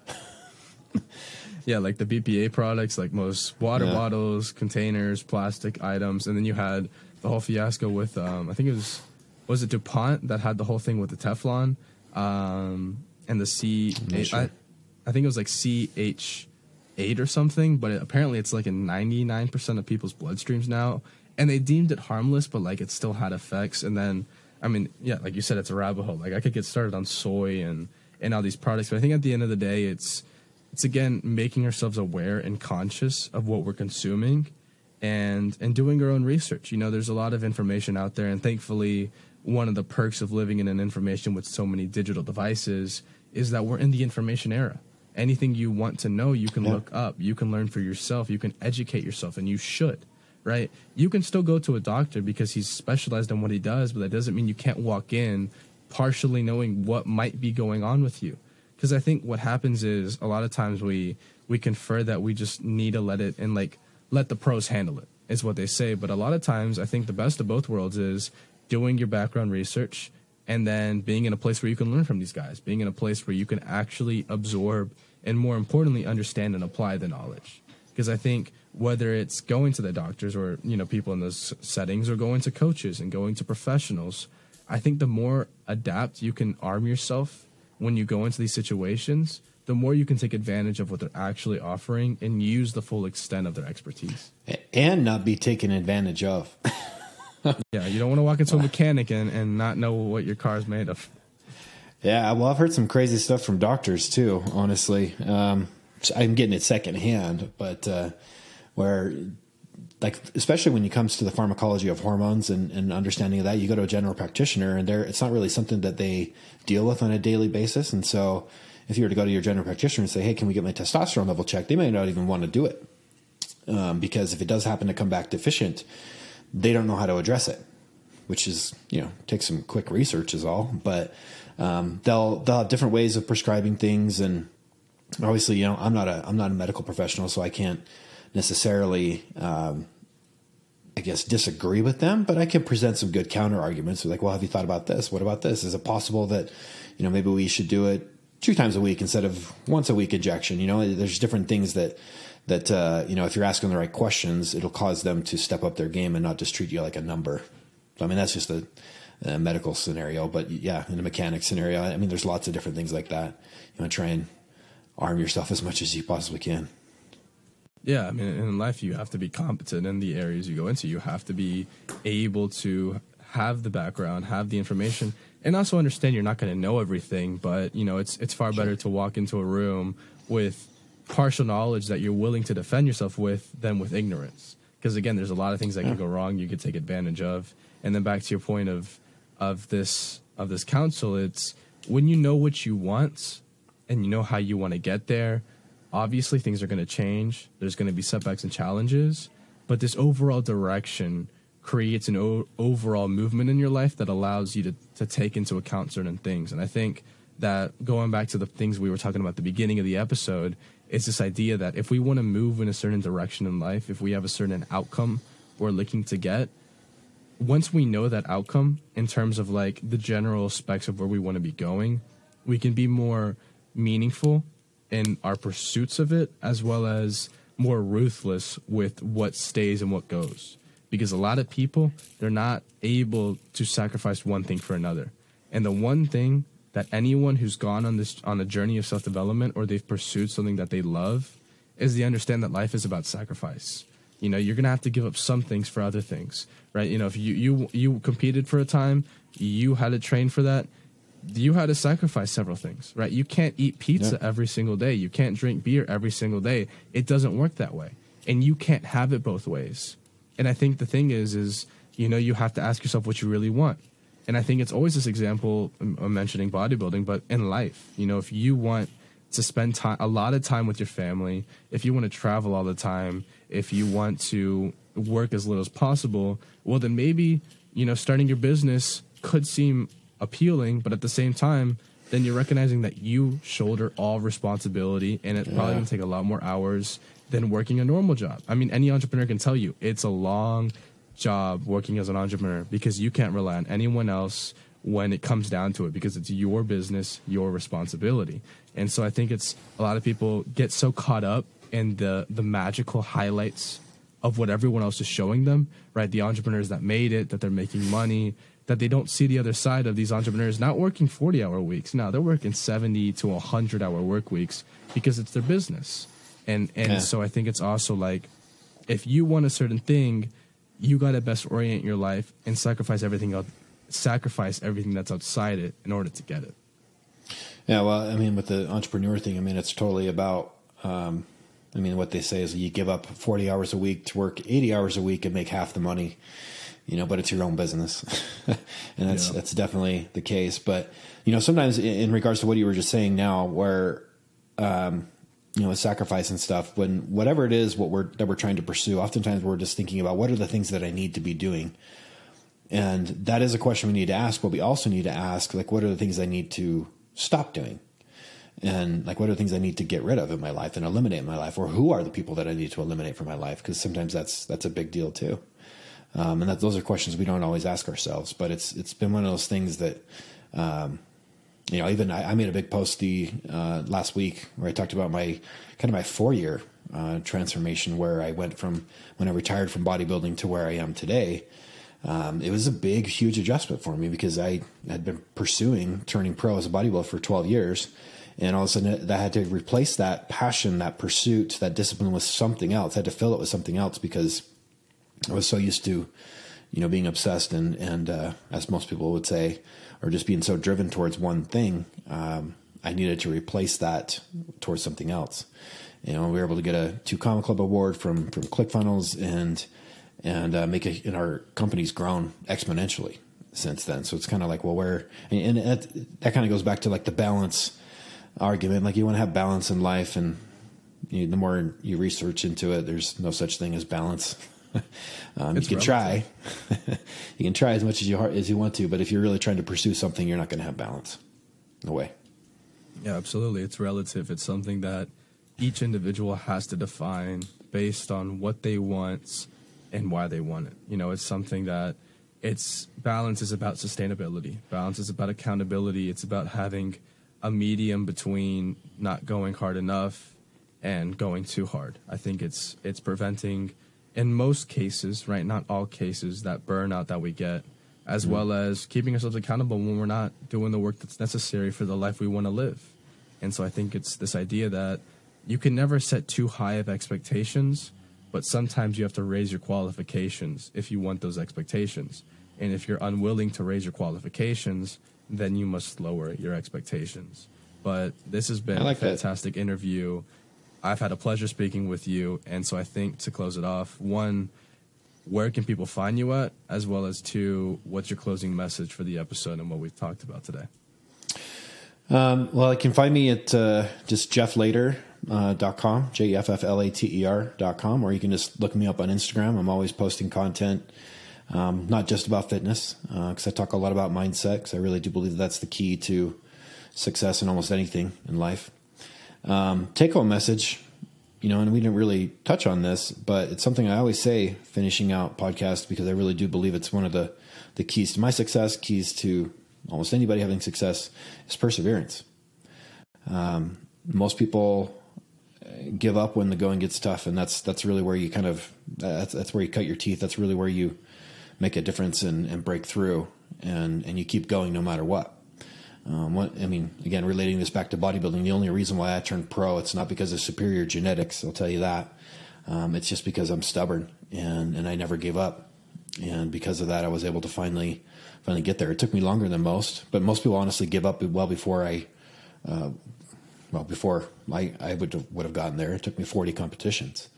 yeah, like the BPA products, like most water Yeah. bottles, containers, plastic items, and then you had the whole fiasco with um, I think it was was it DuPont that had the whole thing with the Teflon um, and the C. sure. I, I think it was like CH eight or something, but it, apparently it's like in ninety nine percent of people's bloodstreams now, and they deemed it harmless, but like it still had effects. And then, I mean, yeah, like you said, it's a rabbit hole. Like I could get started on soy and and all these products, but I think at the end of the day, it's it's again making ourselves aware and conscious of what we're consuming and and doing our own research you know there's a lot of information out there and thankfully one of the perks of living in an information with so many digital devices is that we're in the information era anything you want to know you can Yeah. look up you can learn for yourself you can educate yourself and you should right you can still go to a doctor because he's specialized in what he does but that doesn't mean you can't walk in partially knowing what might be going on with you because I think what happens is a lot of times we we confer that we just need to let it and like let the pros handle it is what they say. But a lot of times I think the best of both worlds is doing your background research and then being in a place where you can learn from these guys, being in a place where you can actually absorb and more importantly understand and apply the knowledge. Because I think whether it's going to the doctors or you know people in those settings or going to coaches and going to professionals, I think the more adapt you can arm yourself when you go into these situations, the more you can take advantage of what they're actually offering and use the full extent of their expertise. and not be taken advantage of. Yeah, you don't want to walk into a mechanic and, and not know what your car is made of. Yeah, well, I've heard some crazy stuff from doctors too. Honestly, um, I'm getting it secondhand, but uh, where, like, especially when it comes to the pharmacology of hormones and, and understanding of that, you go to a general practitioner, and there it's not really something that they deal with on a daily basis. And so, if you were to go to your general practitioner and say, "Hey, can we get my testosterone level checked?" They may not even want to do it um, because if it does happen to come back deficient, they don't know how to address it which is you know takes some quick research is all but um, they'll they'll have different ways of prescribing things. And obviously you know i'm not a i'm not a medical professional so i can't necessarily um, i guess disagree with them but i can present some good counter arguments. Like well have you thought about this? What about this? Is it possible that you know maybe we should do it two times a week instead of once a week injection? You know there's different things that that uh, you know if you're asking the right questions it'll cause them to step up their game and not just treat you like a number so, I mean, that's just a, a medical scenario, but yeah, in a mechanic scenario, I mean, there's lots of different things like that. You want to try and arm yourself as much as you possibly can. Yeah, I mean, in life, you have to be competent in the areas you go into. You have to be able to have the background, have the information, and also understand you're not going to know everything. But you know, it's it's far better to walk into a room with partial knowledge that you're willing to defend yourself with than with ignorance. Because again, there's a lot of things that can go wrong. You could take advantage of. And then back to your point of of this of this council, it's when you know what you want and you know how you want to get there. Obviously, things are going to change. There's going to be setbacks and challenges, but this overall direction creates an o- overall movement in your life that allows you to, to take into account certain things. And I think that going back to the things we were talking about at the beginning of the episode is this idea that if we want to move in a certain direction in life, if we have a certain outcome we're looking to get, once we know that outcome in terms of like the general specs of where we want to be going, we can be more meaningful in our pursuits of it as well as more ruthless with what stays and what goes. Because a lot of people, they're not able to sacrifice one thing for another. And the one thing that anyone who's gone on this on a journey of self-development or they've pursued something that they love is they understand that life is about sacrifice. You know, you're gonna have to give up some things for other things, right? You know, if you you you competed for a time, you had to train for that. You had to sacrifice several things, right? You can't eat pizza Yeah. every single day. You can't drink beer every single day. It doesn't work that way, and you can't have it both ways. And I think the thing is, is you know, you have to ask yourself what you really want. And I think it's always this example I'm mentioning bodybuilding, but in life, you know, if you want to spend time a lot of time with your family, if you want to travel all the time, if you want to work as little as possible, well then maybe, you know, starting your business could seem appealing, but at the same time, then you're recognizing that you shoulder all responsibility and it probably gonna take a lot more hours than working a normal job. I mean, any entrepreneur can tell you it's a long job working as an entrepreneur because you can't rely on anyone else when it comes down to it because it's your business, your responsibility. And so I think it's a lot of people get so caught up in the the magical highlights of what everyone else is showing them, right? The entrepreneurs that made it, that they're making money, that they don't see the other side of these entrepreneurs not working 40 hour weeks. No, they're working 70 to 100 hour work weeks because it's their business. And and Yeah. so I think it's also like if you want a certain thing, you got to best orient your life and sacrifice everything else, sacrifice everything that's outside it in order to get it. Yeah, well, I mean, with the entrepreneur thing, I mean, it's totally about. Um, I mean, what they say is you give up forty hours a week to work eighty hours a week and make half the money, you know. But it's your own business, and that's Yeah. that's definitely the case. But you know, sometimes in, in regards to what you were just saying now, where um, you know, sacrifice and stuff, when whatever it is, what we're that we're trying to pursue, oftentimes we're just thinking about what are the things that I need to be doing. And that is a question we need to ask, but we also need to ask, like, what are the things I need to stop doing? And like, what are the things I need to get rid of in my life and eliminate in my life? Or who are the people that I need to eliminate from my life? Because sometimes that's, that's a big deal too. Um, and that those are questions we don't always ask ourselves, but it's, it's been one of those things that, um, you know, even I, I made a big post the uh, last week where I talked about my kind of my four year uh, transformation where I went from when I retired from bodybuilding to where I am today. Um, it was a big, huge adjustment for me because I had been pursuing turning pro as a bodybuilder for 12 years. And all of a sudden, I had to replace that passion, that pursuit, that discipline with something else. I had to fill it with something else because I was so used to, you know, being obsessed and and uh, as most people would say, or just being so driven towards one thing. Um, I needed to replace that towards something else. You know, we were able to get a two comma club award from from ClickFunnels and and uh, make it. And our company's grown exponentially since then. So it's kind of like, well, where and, and that, that kind of goes back to like the balance argument. Like you want to have balance in life, and you, the more you research into it, there's no such thing as balance. um, you can try, you can try as much as you as you want to, but if you're really trying to pursue something, you're not going to have balance. No way. Yeah, absolutely. It's relative. It's something that each individual has to define based on what they want and why they want it. You know, it's something that it's balance is about sustainability. Balance is about accountability. It's about having a medium between not going hard enough and going too hard. I think it's it's preventing in most cases, right, not all cases, that burnout that we get, as mm-hmm. well as keeping ourselves accountable when we're not doing the work that's necessary for the life we want to live. And so I think it's this idea that you can never set too high of expectations, but sometimes you have to raise your qualifications if you want those expectations. And if you're unwilling to raise your qualifications, then you must lower your expectations. But this has been like a that. fantastic interview. I've had a pleasure speaking with you. And so I think to close it off, one, where can people find you at? As well as two, what's your closing message for the episode and what we've talked about today? Um, well, you can find me at uh, just jefflater, uh, J E F F L A T E R dot com, or you can just look me up on Instagram. I'm always posting content, um, not just about fitness, because I talk a lot about mindset, because I really do believe that's the key to success in almost anything in life. Um, take home message, you know, and we didn't really touch on this, but it's something I always say finishing out podcasts because I really do believe it's one of the, the keys to my success, keys to almost anybody having success is perseverance. Um, most people uh, give up when the going gets tough, and that's that's really where you kind of that's that's where you cut your teeth. That's really where you make a difference and, and break through, and and you keep going no matter what. Um, what, I mean, again, relating this back to bodybuilding, the only reason why I turned pro, it's not because of superior genetics. I'll tell you that. Um, it's just because I'm stubborn and and I never gave up, and because of that, I was able to finally finally get there. It took me longer than most, but most people honestly give up well before I, uh, well before I I would have, would have gotten there. It took me 40 competitions,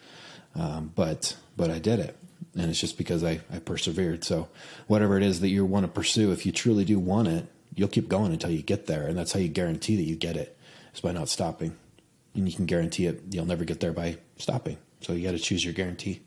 um, but but I did it, and it's just because I I persevered. So whatever it is that you want to pursue, if you truly do want it, you'll keep going until you get there, and that's how you guarantee that you get it is by not stopping. And you can guarantee it you'll never get there by stopping. So you got to choose your guarantee.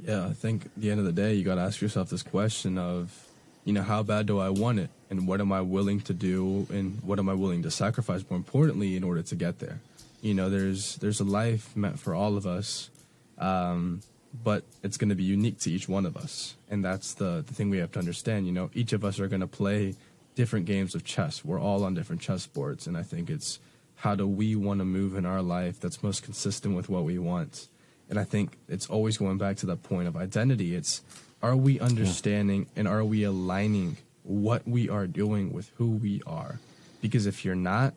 Yeah, I think at the end of the day, you got to ask yourself this question of, you know, how bad do I want it? And what am I willing to do? And what am I willing to sacrifice, more importantly, in order to get there? You know, there's there's a life meant for all of us. Um, but it's going to be unique to each one of us. And that's the, the thing we have to understand. You know, each of us are going to play different games of chess. We're all on different chess boards. And I think it's how do we want to move in our life that's most consistent with what we want. And I think it's always going back to that point of identity. It's are we understanding and are we aligning what we are doing with who we are? Because if you're not,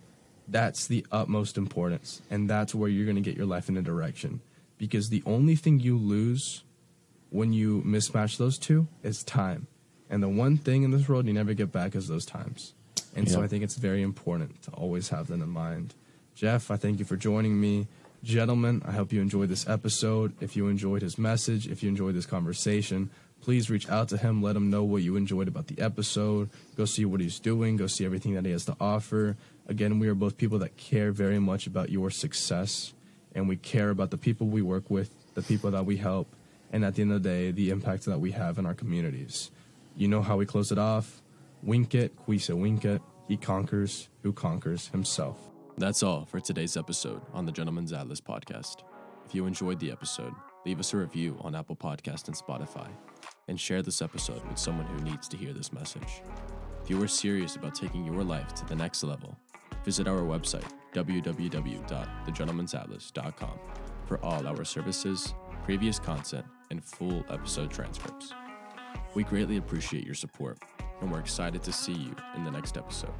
that's the utmost importance. And that's where you're going to get your life in a direction. Because the only thing you lose when you mismatch those two is time. And the one thing in this world you never get back is those times. And yeah. so I think it's very important to always have that in mind. Jeff, I thank you for joining me. Gentlemen, I hope you enjoyed this episode. If you enjoyed his message, if you enjoyed this conversation, please reach out to him. Let him know what you enjoyed about the episode. Go see what he's doing. Go see everything that he has to offer. Again, we are both people that care very much about your success, and we care about the people we work with, the people that we help, and at the end of the day, the impact that we have in our communities. You know how we close it off. Vincit, qui se vincit. He conquers who conquers himself. That's all for today's episode on the Gentleman's Atlas podcast. If you enjoyed the episode, leave us a review on Apple Podcast and Spotify, and share this episode with someone who needs to hear this message. If you are serious about taking your life to the next level, visit our website, www.thegentleman'satlas.com, for all our services, previous content, and full episode transcripts. We greatly appreciate your support, and we're excited to see you in the next episode.